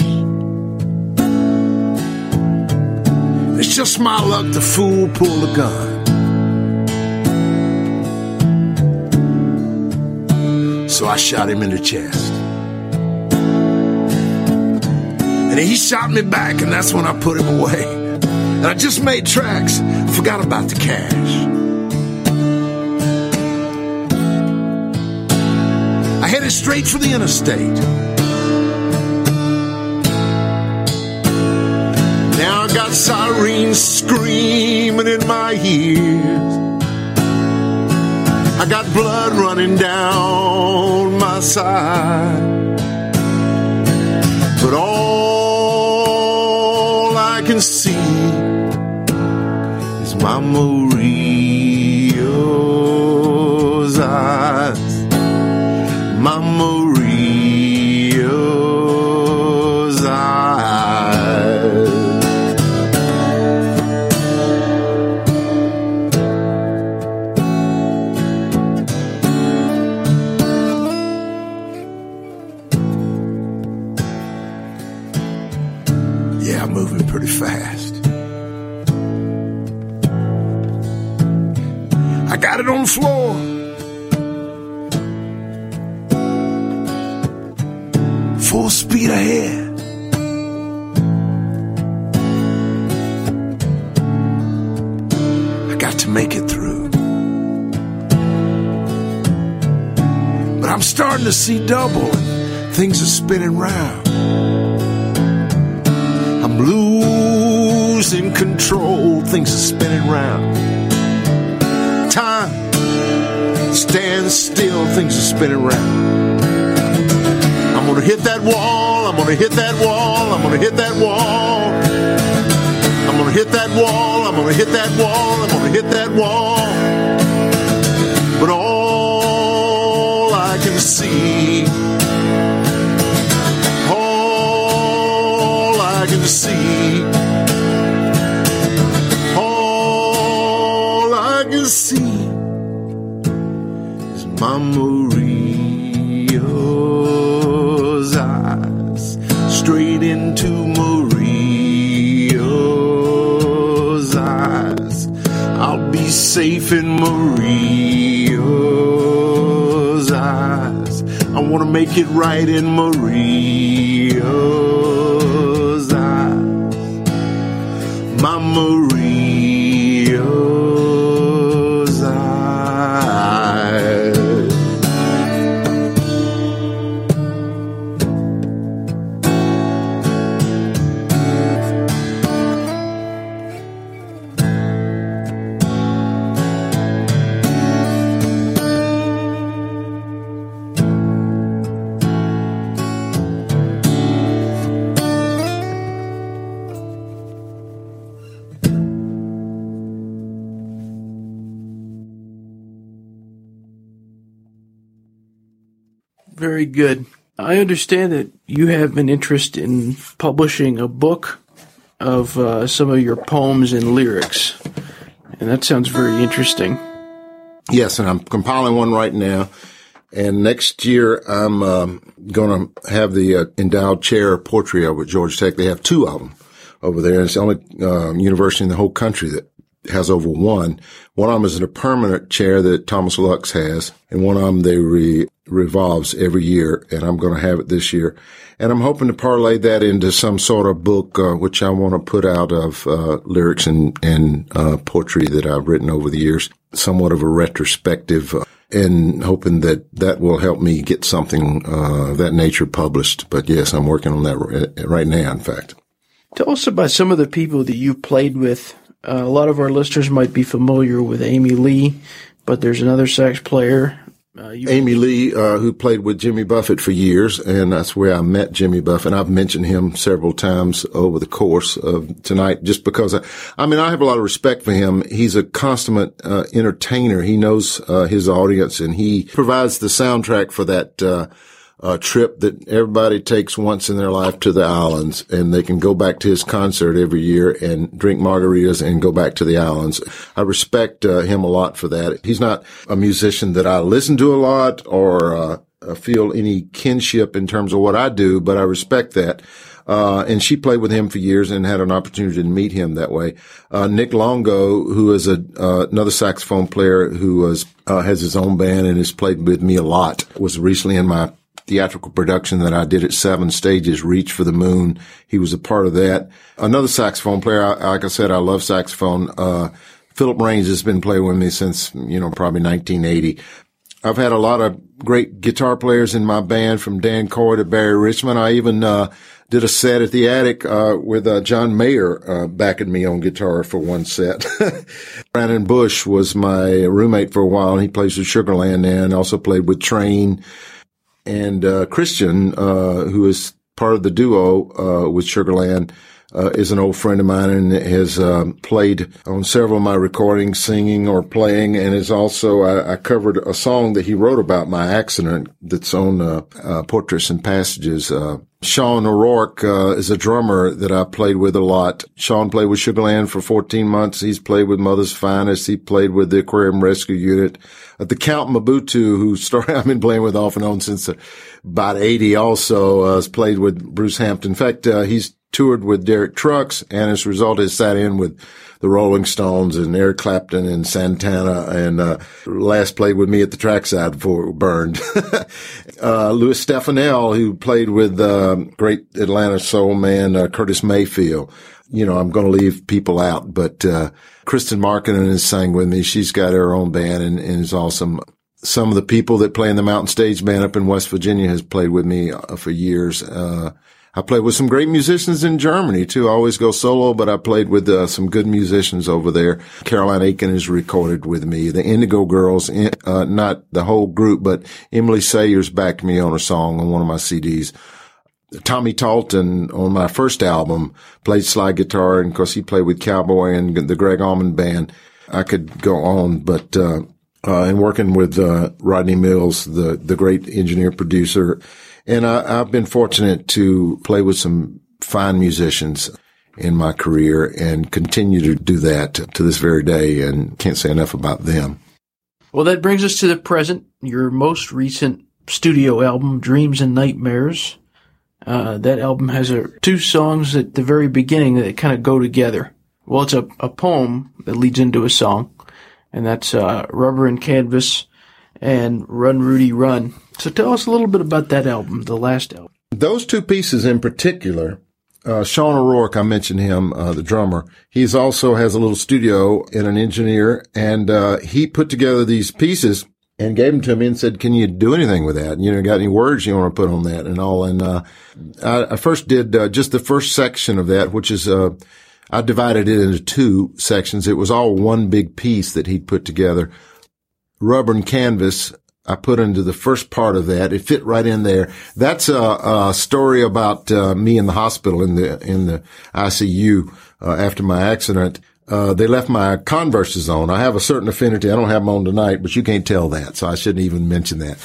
It's just my luck the fool pulled a gun. So I shot him in the chest. And he shot me back, and that's when I put him away. And I just made tracks, forgot about the cash. I headed straight for the interstate. Got sirens screaming in my ears. I got blood running down my side. But all I can see is my Maria's Floor. Full speed ahead. I got to make it through. But I'm starting to see double things are spinning round. I'm losing control, things are spinning round. Stands still, things are spinning round. I'm gonna hit that wall, I'm gonna hit that wall, I'm gonna hit that wall. I'm gonna hit that wall, I'm gonna hit that wall, I'm gonna hit that wall. But all I can see, all I can see, Maria's eyes straight into Maria's eyes. I'll be safe in Maria's eyes. I want to make it right in Maria's eyes. My Maria's good. I understand that you have an interest in publishing a book of uh, some of your poems and lyrics, and that sounds very interesting. Yes, and I'm compiling one right now. And next year, I'm um, going to have the uh, endowed chair of poetry over at Georgia Tech. They have two of them over there. It's the only uh, university in the whole country that has over one. One of them is in a permanent chair that Thomas Lux has, and one of them they re- revolves every year, and I'm going to have it this year. And I'm hoping to parlay that into some sort of book, uh, which I want to put out of uh, lyrics and, and uh, poetry that I've written over the years, somewhat of a retrospective. Uh, and hoping that that will help me get something uh, of that nature published. But yes, I'm working on that right now, in fact. Tell us about some of the people that you played with uh, a lot of our listeners might be familiar with Amy Lee, but there's another sax player. Uh, Amy Lee, uh, who played with Jimmy Buffett for years, and that's where I met Jimmy Buffett. I've mentioned him several times over the course of tonight, just because I, I mean, I have a lot of respect for him. He's a consummate uh, entertainer. He knows uh, his audience, and he provides the soundtrack for that a trip that everybody takes once in their life to the islands and they can go back to his concert every year and drink margaritas and go back to the islands. I respect uh, him a lot for that. He's not a musician that I listen to a lot or uh, feel any kinship in terms of what I do, but I respect that. Uh, and she played with him for years and had an opportunity to meet him that way. Uh, Nick Longo, who is a, uh, another saxophone player who was, uh, has his own band and has played with me a lot, was recently in my theatrical production that I did at seven stages, Reach for the Moon. He was a part of that. Another saxophone player. Like I said, I love saxophone. Uh, Philip Raines has been playing with me since, you know, probably 1980. I've had a lot of great guitar players in my band from Dan Coy to Barry Richmond. I even, uh, did a set at the attic, uh, with, uh, John Mayer, uh, backing me on guitar for one set. Brandon Bush was my roommate for a while and he plays with Sugarland now and also played with Train and uh, Christian, uh, who is part of the duo uh, with Sugarland, uh, is an old friend of mine and has um, played on several of my recordings, singing or playing, and is also I, I, covered a song that he wrote about my accident that's on uh, uh, Portraits and Passages. Sean O'Rourke is a drummer that I played with a lot. Sean played with Sugarland for 14 months. He's played with Mother's Finest. He played with the Aquarium Rescue Unit. the Count M'Butu, who started, I've been playing with off and on since about 80 also, has played with Bruce Hampton. In fact, he's toured with Derek Trucks, and as a result, has sat in with the Rolling Stones and Eric Clapton and Santana, and uh, last played with me at the trackside before it burned. uh, Louis Stefanel, who played with uh, great Atlanta soul man uh, Curtis Mayfield. You know, I'm going to leave people out, but uh, Kristen Markinen has sang with me. She's got her own band and, and is awesome some of the people that play in the Mountain Stage Band up in West Virginia has played with me uh, for years. Uh, I played with some great musicians in Germany too. I always go solo, but I played with uh, some good musicians over there. Caroline Aiken has recorded with me. The Indigo Girls, uh, not the whole group, but Emily Saliers backed me on a song on one of my CDs. Tommy Talton on my first album played slide guitar, and of course he played with Cowboy and the Gregg Allman Band. I could go on, but uh, uh, and working with uh, Rodney Mills, the the great engineer producer, and I, have been fortunate to play with some fine musicians in my career and continue to do that to this very day and can't say enough about them. Well, that brings us to the present, your most recent studio album, Dreams and Nightmares. Uh, that album has a, two songs at the very beginning that kind of go together. Well, it's a, a poem that leads into a song, and that's uh, Rubber and Canvas and Run Rudy Run. So tell us a little bit about that album, the last album. Those two pieces in particular, uh, Sean O'Rourke, I mentioned him, uh, the drummer. He's also has a little studio and an engineer, and uh, he put together these pieces and gave them to me and said, "Can you do anything with that? You know, got any words you want to put on that and all?" And uh, I, I, first did uh, just the first section of that, which is uh, I divided it into two sections. It was all one big piece that he'd put together rubber and canvas I put into the first part of that. It fit right in there. That's a, a story about uh, me in the hospital in the in the ICU uh, after my accident. Uh, they left my converses on. I have a certain affinity. I don't have them on tonight, but you can't tell that, so I shouldn't even mention that.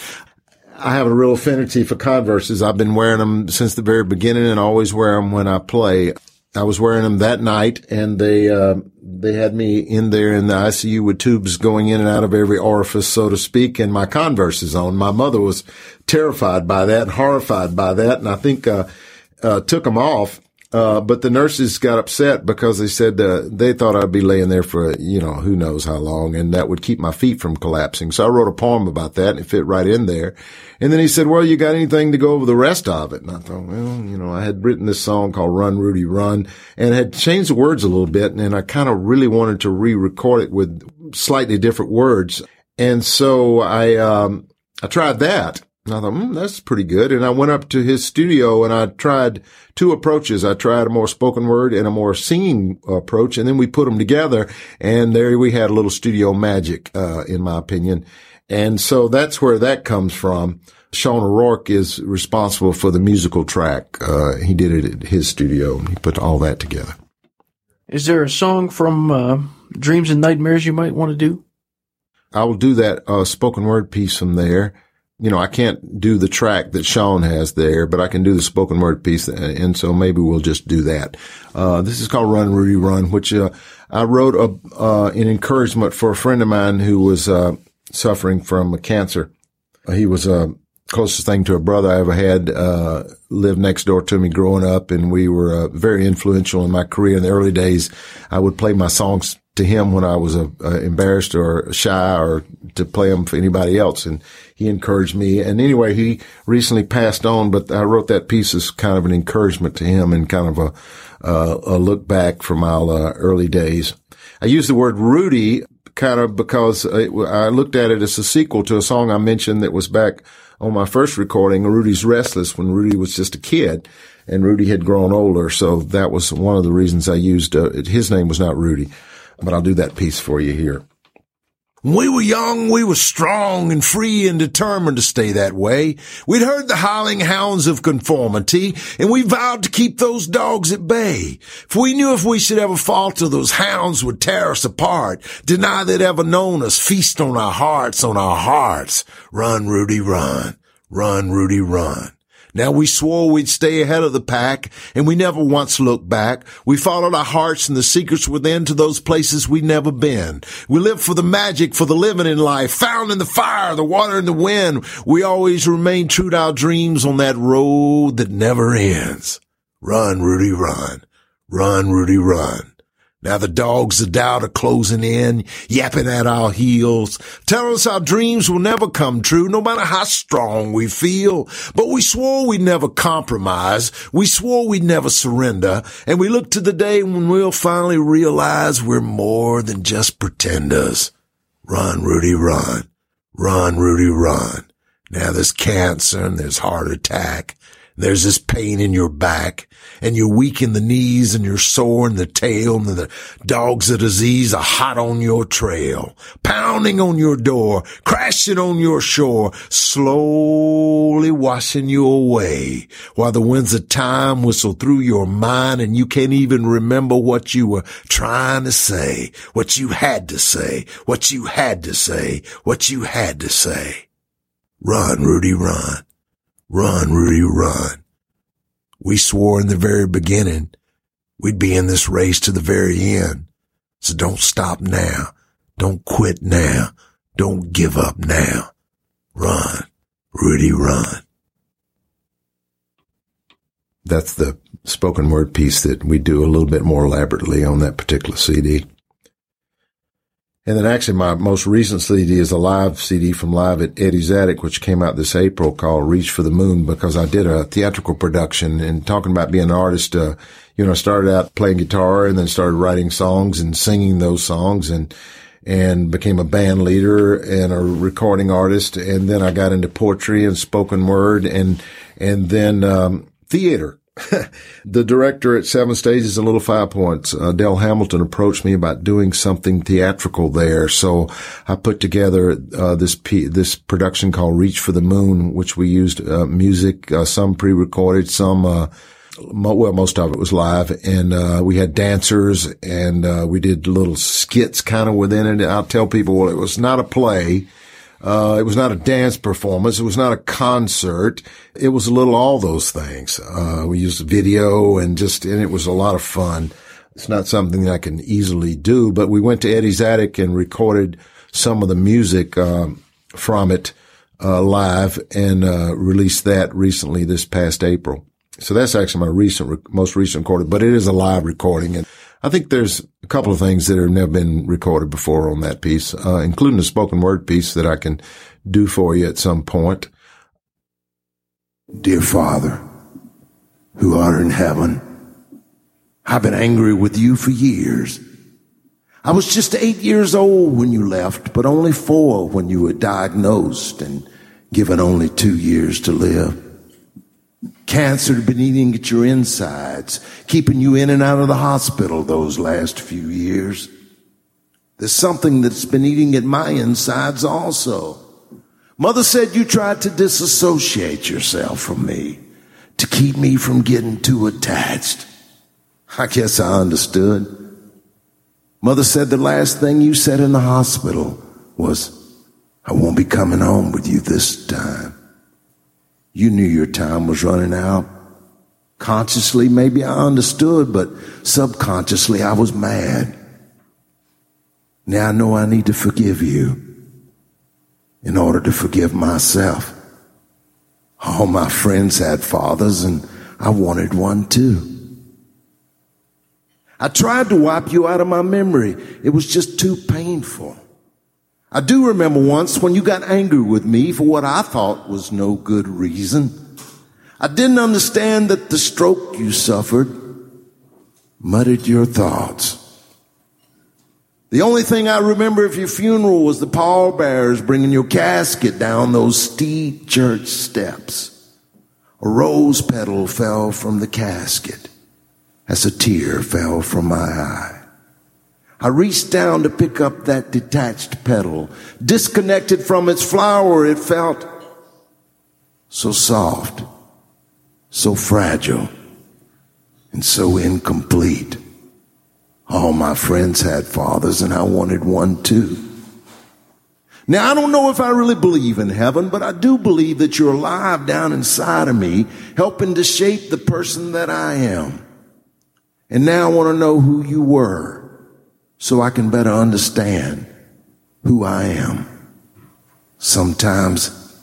I have a real affinity for Converses. I've been wearing them since the very beginning and always wear them when I play. I was wearing them that night and they, uh, they had me in there in the ICU with tubes going in and out of every orifice, so to speak, and my Converses on. My mother was terrified by that horrified by that. And I think, uh, uh, took them off uh, but the nurses got upset because they said uh, they thought I'd be laying there for you know who knows how long, and that would keep my feet from collapsing. So I wrote a poem about that, and it fit right in there. And then he said, "Well, you got anything to go over the rest of it?" And I thought, well, you know, I had written this song called "Run, Rudy, Run," and had changed the words a little bit, and I kind of really wanted to re-record it with slightly different words. And so I um, I tried that. And I thought, mm, that's pretty good. And I went up to his studio and I tried two approaches. I tried a more spoken word and a more singing approach. And then we put them together and there we had a little studio magic, uh, in my opinion. And so that's where that comes from. Sean O'Rourke is responsible for the musical track. Uh, he did it at his studio and he put all that together. Is there a song from uh, Dreams and Nightmares you might want to do? I will do that uh, spoken word piece from there you know, I can't do the track that Sean has there, but I can do the spoken word piece. And so maybe we'll just do that. Uh, this is called Run Rudy Run, which, uh, I wrote a, uh, an encouragement for a friend of mine who was, uh, suffering from cancer. He was, a uh, closest thing to a brother I ever had, uh, lived next door to me growing up and we were, very influential in my career in the early days. I would play my songs to him when I was uh, embarrassed or shy or to play them for anybody else. And he encouraged me. And anyway, he recently passed on, but I wrote that piece as kind of an encouragement to him and kind of a, uh, a look back from our uh, early days. I use the word Rudy kind of because it, I looked at it as a sequel to a song I mentioned that was back on my first recording, Rudy's Restless, when Rudy was just a kid and Rudy had grown older. So that was one of the reasons I used, uh, his name was not Rudy but I'll do that piece for you here. When we were young, we were strong and free and determined to stay that way. We'd heard the howling hounds of conformity, and we vowed to keep those dogs at bay. For we knew if we should ever falter, those hounds would tear us apart, deny they'd ever known us, feast on our hearts, on our hearts. Run, Rudy, run. Run, Rudy, run. Now we swore we'd stay ahead of the pack and we never once looked back. We followed our hearts and the secrets within to those places we'd never been. We lived for the magic, for the living in life, found in the fire, the water and the wind. We always remained true to our dreams on that road that never ends. Run, Rudy, run. Run, Rudy, run. Now the dogs of doubt are closing in, yapping at our heels, telling us our dreams will never come true, no matter how strong we feel. But we swore we'd never compromise. We swore we'd never surrender. And we look to the day when we'll finally realize we're more than just pretenders. Run, Rudy, run. Run, Rudy, run. Now there's cancer and there's heart attack. There's this pain in your back and you're weak in the knees and you're sore in the tail and the dogs of disease are hot on your trail, pounding on your door, crashing on your shore, slowly washing you away while the winds of time whistle through your mind and you can't even remember what you were trying to say, what you had to say, what you had to say, what you had to say. Run, Rudy, run. Run, Rudy, run. We swore in the very beginning we'd be in this race to the very end. So don't stop now. Don't quit now. Don't give up now. Run, Rudy, run. That's the spoken word piece that we do a little bit more elaborately on that particular CD. And then actually my most recent CD is a live CD from live at Eddie's Attic, which came out this April called Reach for the Moon because I did a theatrical production and talking about being an artist, uh, you know, I started out playing guitar and then started writing songs and singing those songs and, and became a band leader and a recording artist. And then I got into poetry and spoken word and, and then, um, theater. the director at Seven Stages and Little Five Points, uh, Del Hamilton, approached me about doing something theatrical there. So I put together uh, this p- this production called Reach for the Moon, which we used uh, music, uh, some pre-recorded, some. Uh, well, most of it was live, and uh, we had dancers, and we did little skits kind of within it. I'll tell people, well, it was not a play Uh, it was not a dance performance. It was not a concert. It was a little all those things. Uh, we used video and just, and it was a lot of fun. It's not something that I can easily do, but we went to Eddie's attic and recorded some of the music, um, from it, uh, live and, uh, released that recently this past April. So that's actually my recent, most recent recording, but it is a live recording. And I think there's a couple of things that have never been recorded before on that piece, uh, including a spoken word piece that I can do for you at some point. Dear Father, who art in heaven, I've been angry with you for years. I was just eight years old when you left, but only four when you were diagnosed and given only two years to live. Cancer had been eating at your insides, keeping you in and out of the hospital those last few years. There's something that's been eating at my insides also. Mother said you tried to disassociate yourself from me, to keep me from getting too attached. I guess I understood. Mother said the last thing you said in the hospital was, I won't be coming home with you this time. You knew your time was running out. Consciously, maybe I understood, but subconsciously, I was mad. Now I know I need to forgive you in order to forgive myself. All my friends had fathers, and I wanted one too. I tried to wipe you out of my memory. It was just too painful. I do remember once when you got angry with me for what I thought was no good reason. I didn't understand that the stroke you suffered muddied your thoughts. The only thing I remember of your funeral was the pallbearers bringing your casket down those steep church steps. A rose petal fell from the casket as a tear fell from my eye. I reached down to pick up that detached petal. Disconnected from its flower, it felt so soft, so fragile, and so incomplete. All my friends had fathers, and I wanted one too. Now, I don't know if I really believe in heaven, but I do believe that you're alive down inside of me, helping to shape the person that I am. And now I want to know who you were so I can better understand who I am. Sometimes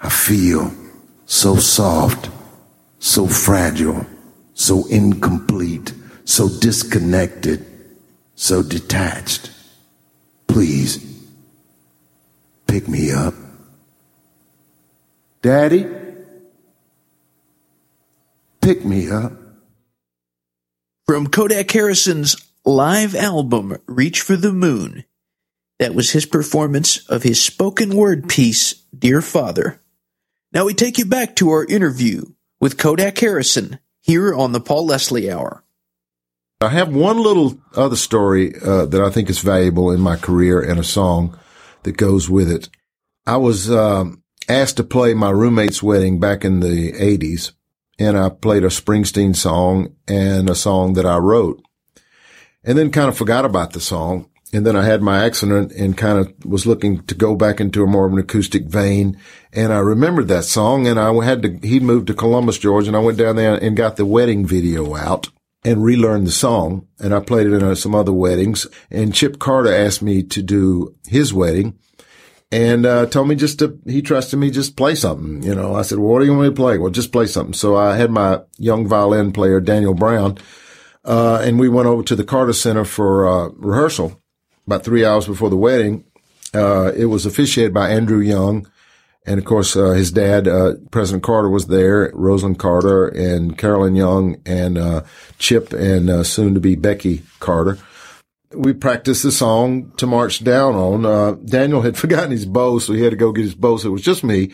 I feel so soft, so fragile, so incomplete, so disconnected, so detached. Please pick me up. Daddy, pick me up. From Kodac Harrison's live album Reach for the Moon. That was his performance of his spoken word piece, Dear Father. Now we take you back to our interview with Kodac Harrison here on the Paul Leslie Hour. I have one little other story uh, that I think is valuable in my career and a song that goes with it. I was um, asked to play my roommate's wedding back in the 80s, and I played a Springsteen song and a song that I wrote and then kind of forgot about the song. And then I had my accident and kind of was looking to go back into a more of an acoustic vein. And I remembered that song and I had to, he moved to Columbus, Georgia and I went down there and got the wedding video out and relearned the song. And I played it in uh, some other weddings and Chip Carter asked me to do his wedding and, uh, told me just to, he trusted me, just play something. You know, I said, well, what do you want me to play? Well, just play something. So I had my young violin player, Daniel Brown, uh, and we went over to the Carter Center for uh, rehearsal about three hours before the wedding. Uh, it was officiated by Andrew Young. And of course, uh, his dad, uh, President Carter was there, Rosalynn Carter and Carolyn Young and, uh, Chip and, soon to be Becky Carter. We practiced the song to march down on. Daniel had forgotten his bow, so he had to go get his bow. So it was just me.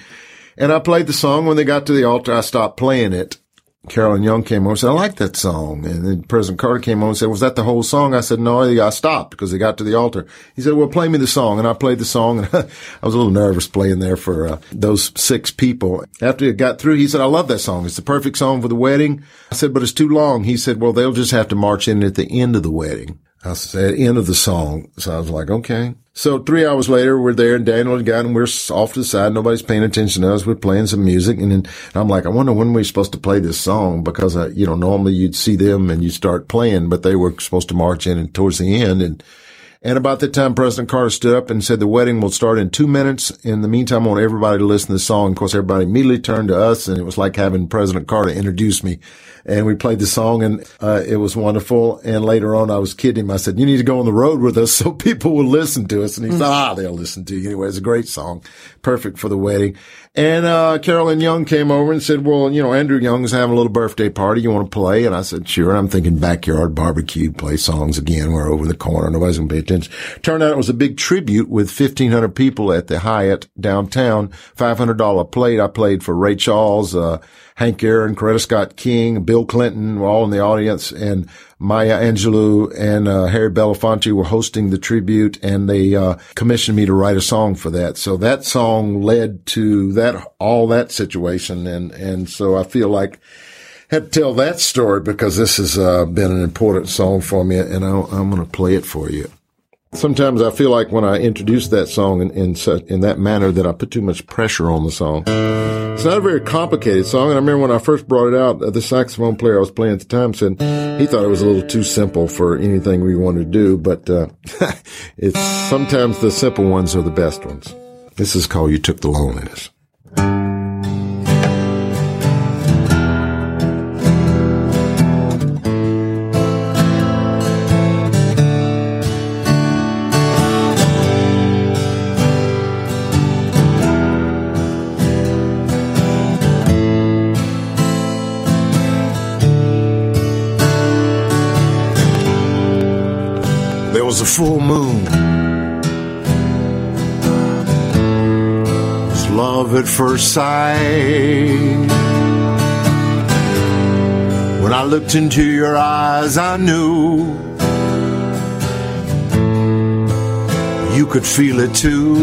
And I played the song. When they got to the altar, I stopped playing it Carolyn Young came on and said, I like that song. And then President Carter came on and said, was that the whole song? I said, no, I stopped because they got to the altar. He said, well, play me the song. And I played the song and I was a little nervous playing there for uh, those six people. After it got through, he said, I love that song. It's the perfect song for the wedding. I said, but it's too long. He said, well, they'll just have to march in at the end of the wedding. I said, end of the song. So I was like, okay. So three hours later, we're there and Daniel and God, and we're off to the side. Nobody's paying attention to us. We're playing some music. And then I'm like, I wonder when we're supposed to play this song because, I, you know, normally you'd see them and you start playing, but they were supposed to march in and towards the end. And and about that time, President Carter stood up and said the wedding will start in two minutes. In the meantime, I want everybody to listen to the song. Of course, everybody immediately turned to us and it was like having President Carter introduce me. And we played the song and uh, it was wonderful. And later on, I was kidding him. I said, you need to go on the road with us so people will listen to us. And he said, ah, they'll listen to you. Anyway, it's a great song. Perfect for the wedding. And, uh, Carolyn Young came over and said, well, you know, Andrew Young's having a little birthday party. You want to play? And I said, sure. And I'm thinking backyard barbecue, play songs again. We're over the corner. Nobody's going to attention. Turned out it was a big tribute with 1500 people at the Hyatt downtown. $500 plate. I played for Ray Charles, uh, Hank Aaron, Coretta Scott King, Bill Clinton were all in the audience and Maya Angelou and uh, Harry Belafonte were hosting the tribute and they uh, commissioned me to write a song for that. So that song led to that, all that situation. And, and so I feel like had to tell that story because this has uh, been an important song for me and I, I'm going to play it for you. Sometimes I feel like when I introduce that song in, in, in that manner that I put too much pressure on the song. It's not a very complicated song. And I remember when I first brought it out, the saxophone player I was playing at the time said he thought it was a little too simple for anything we wanted to do. But, uh, it's sometimes the simple ones are the best ones. This is called You Took the Loneliness. A full moon. Was love at first sight. When I looked into your eyes, I knew you could feel it too.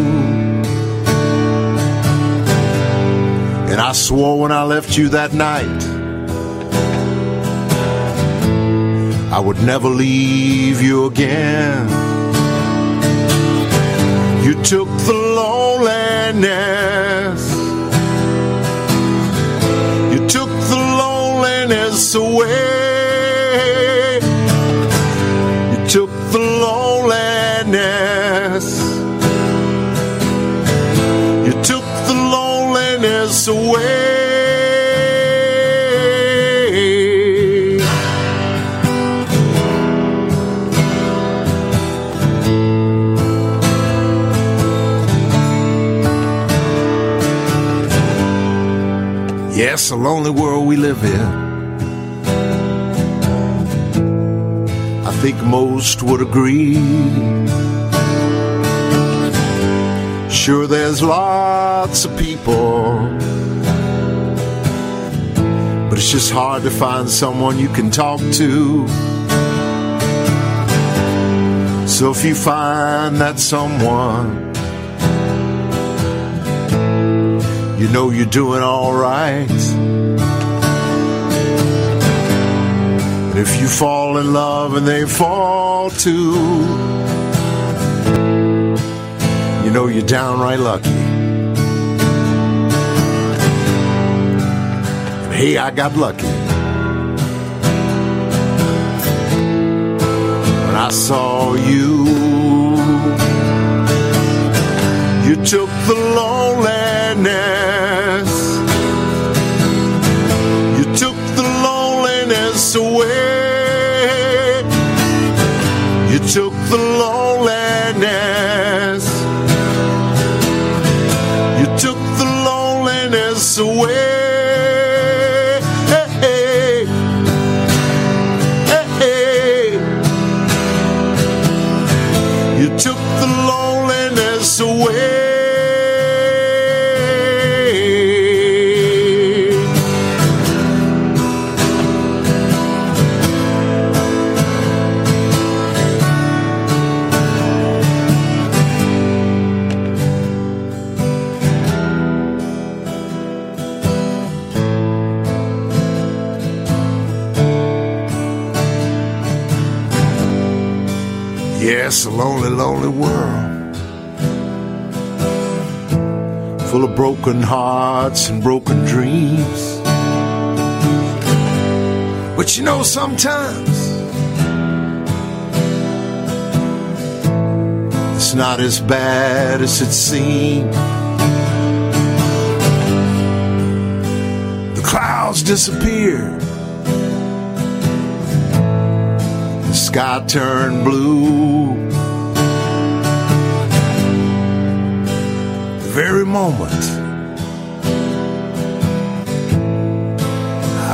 And I swore when I left you that night I would never leave you again. You took the loneliness. You took the loneliness away. Yes, a lonely world we live in. I think most would agree. Sure, there's lots of people, but it's just hard to find someone you can talk to. So if you find that someone, you know you're doing all right. And if you fall in love and they fall too, you know you're downright lucky. And hey, I got lucky. When I saw you, you took the loneliness away. You took the loneliness. Full of broken hearts and broken dreams. But you know, sometimes it's not as bad as it seems. The clouds disappeared. The sky turned blue. Very moment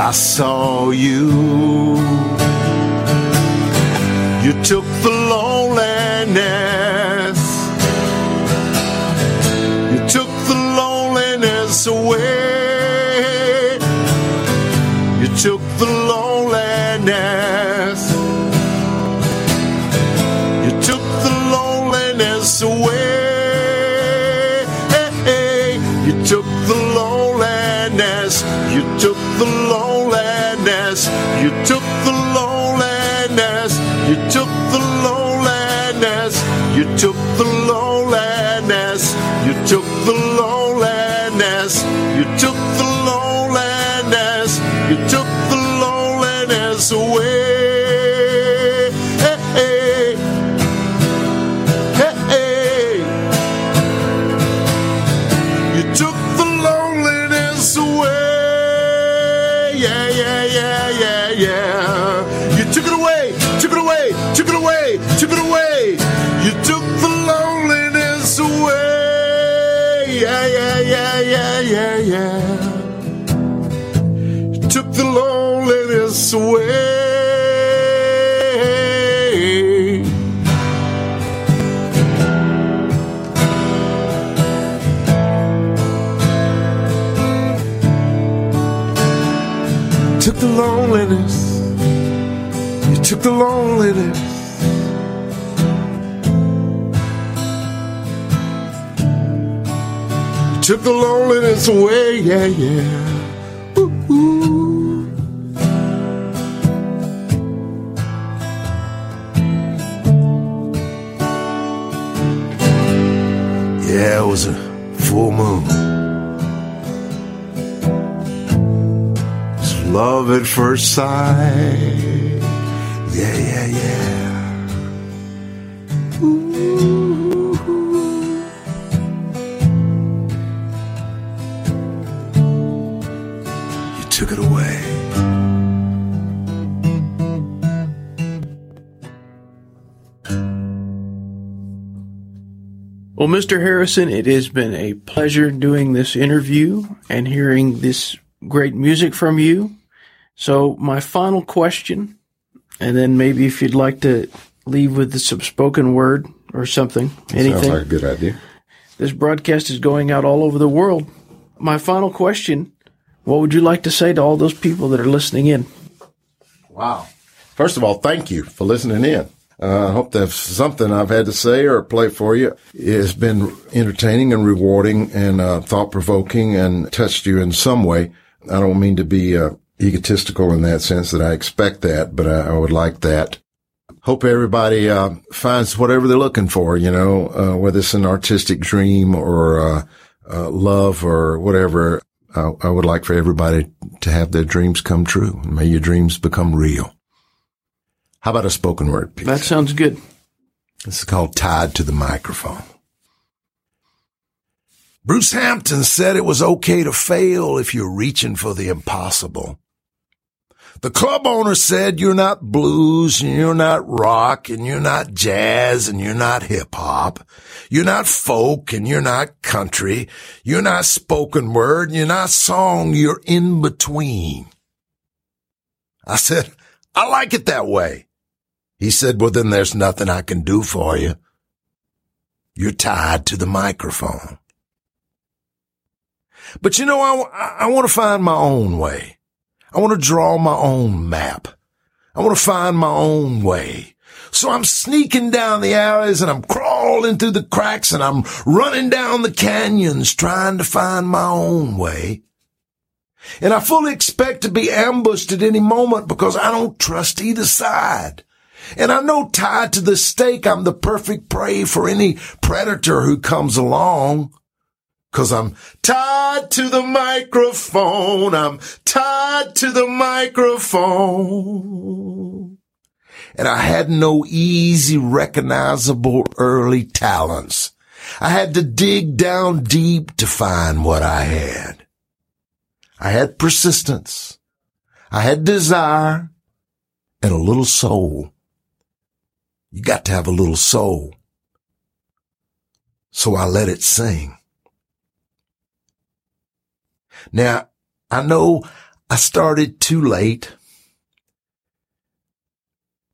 I saw you. You took the loneliness. You took the loneliness away. You took the loneliness. You took the loneliness. You took the loneliness. You took the loneliness. You took yeah. You took the loneliness away. took the loneliness. You took the loneliness. Took the loneliness away, yeah, yeah. Ooh, ooh. Yeah, it was a full moon. love at first sight. Yeah, yeah, yeah. Mr. Harrison, it has been a pleasure doing this interview and hearing this great music from you. So, my final question, and then maybe if you'd like to leave with some spoken word or something, anything. Sounds like a good idea. This broadcast is going out all over the world. My final question what would you like to say to all those people that are listening in? Wow. First of all, thank you for listening in. Uh, I hope that something I've had to say or play for you has been entertaining and rewarding and uh, thought provoking and touched you in some way. I don't mean to be uh, egotistical in that sense that I expect that, but I, I would like that. Hope everybody uh, finds whatever they're looking for, you know, uh, whether it's an artistic dream or uh, love or whatever. I, I would like for everybody to have their dreams come true. May your dreams become real. How about a spoken word piece? That sounds good. This is called Tied to the Microphone. Bruce Hampton said it was okay to fail if you're reaching for the impossible. The club owner said you're not blues and you're not rock and you're not jazz and you're not hip hop. You're not folk and you're not country. You're not spoken word and you're not song. You're in between. I said, I like it that way. He said, well, then there's nothing I can do for you. You're tied to the microphone. But you know, I, I want to find my own way. I want to draw my own map. I want to find my own way. So I'm sneaking down the alleys and I'm crawling through the cracks and I'm running down the canyons trying to find my own way. And I fully expect to be ambushed at any moment because I don't trust either side. And I know tied to the stake, I'm the perfect prey for any predator who comes along. Cause I'm tied to the microphone. I'm tied to the microphone. And I had no easy recognizable early talents. I had to dig down deep to find what I had. I had persistence. I had desire and a little soul. You got to have a little soul. So I let it sing. Now, I know I started too late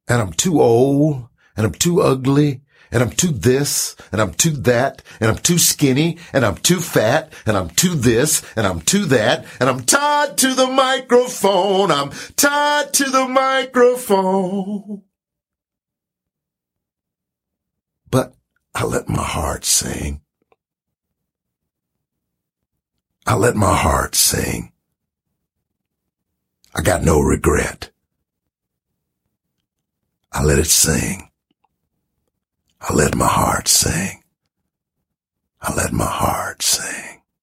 and I'm too old and I'm too ugly and I'm too this and I'm too that and I'm too skinny and I'm too fat and I'm too this and I'm too that and I'm tied to the microphone. I'm tied to the microphone. But I let my heart sing. I let my heart sing. I got no regret. I let it sing. I let my heart sing. I let my heart sing.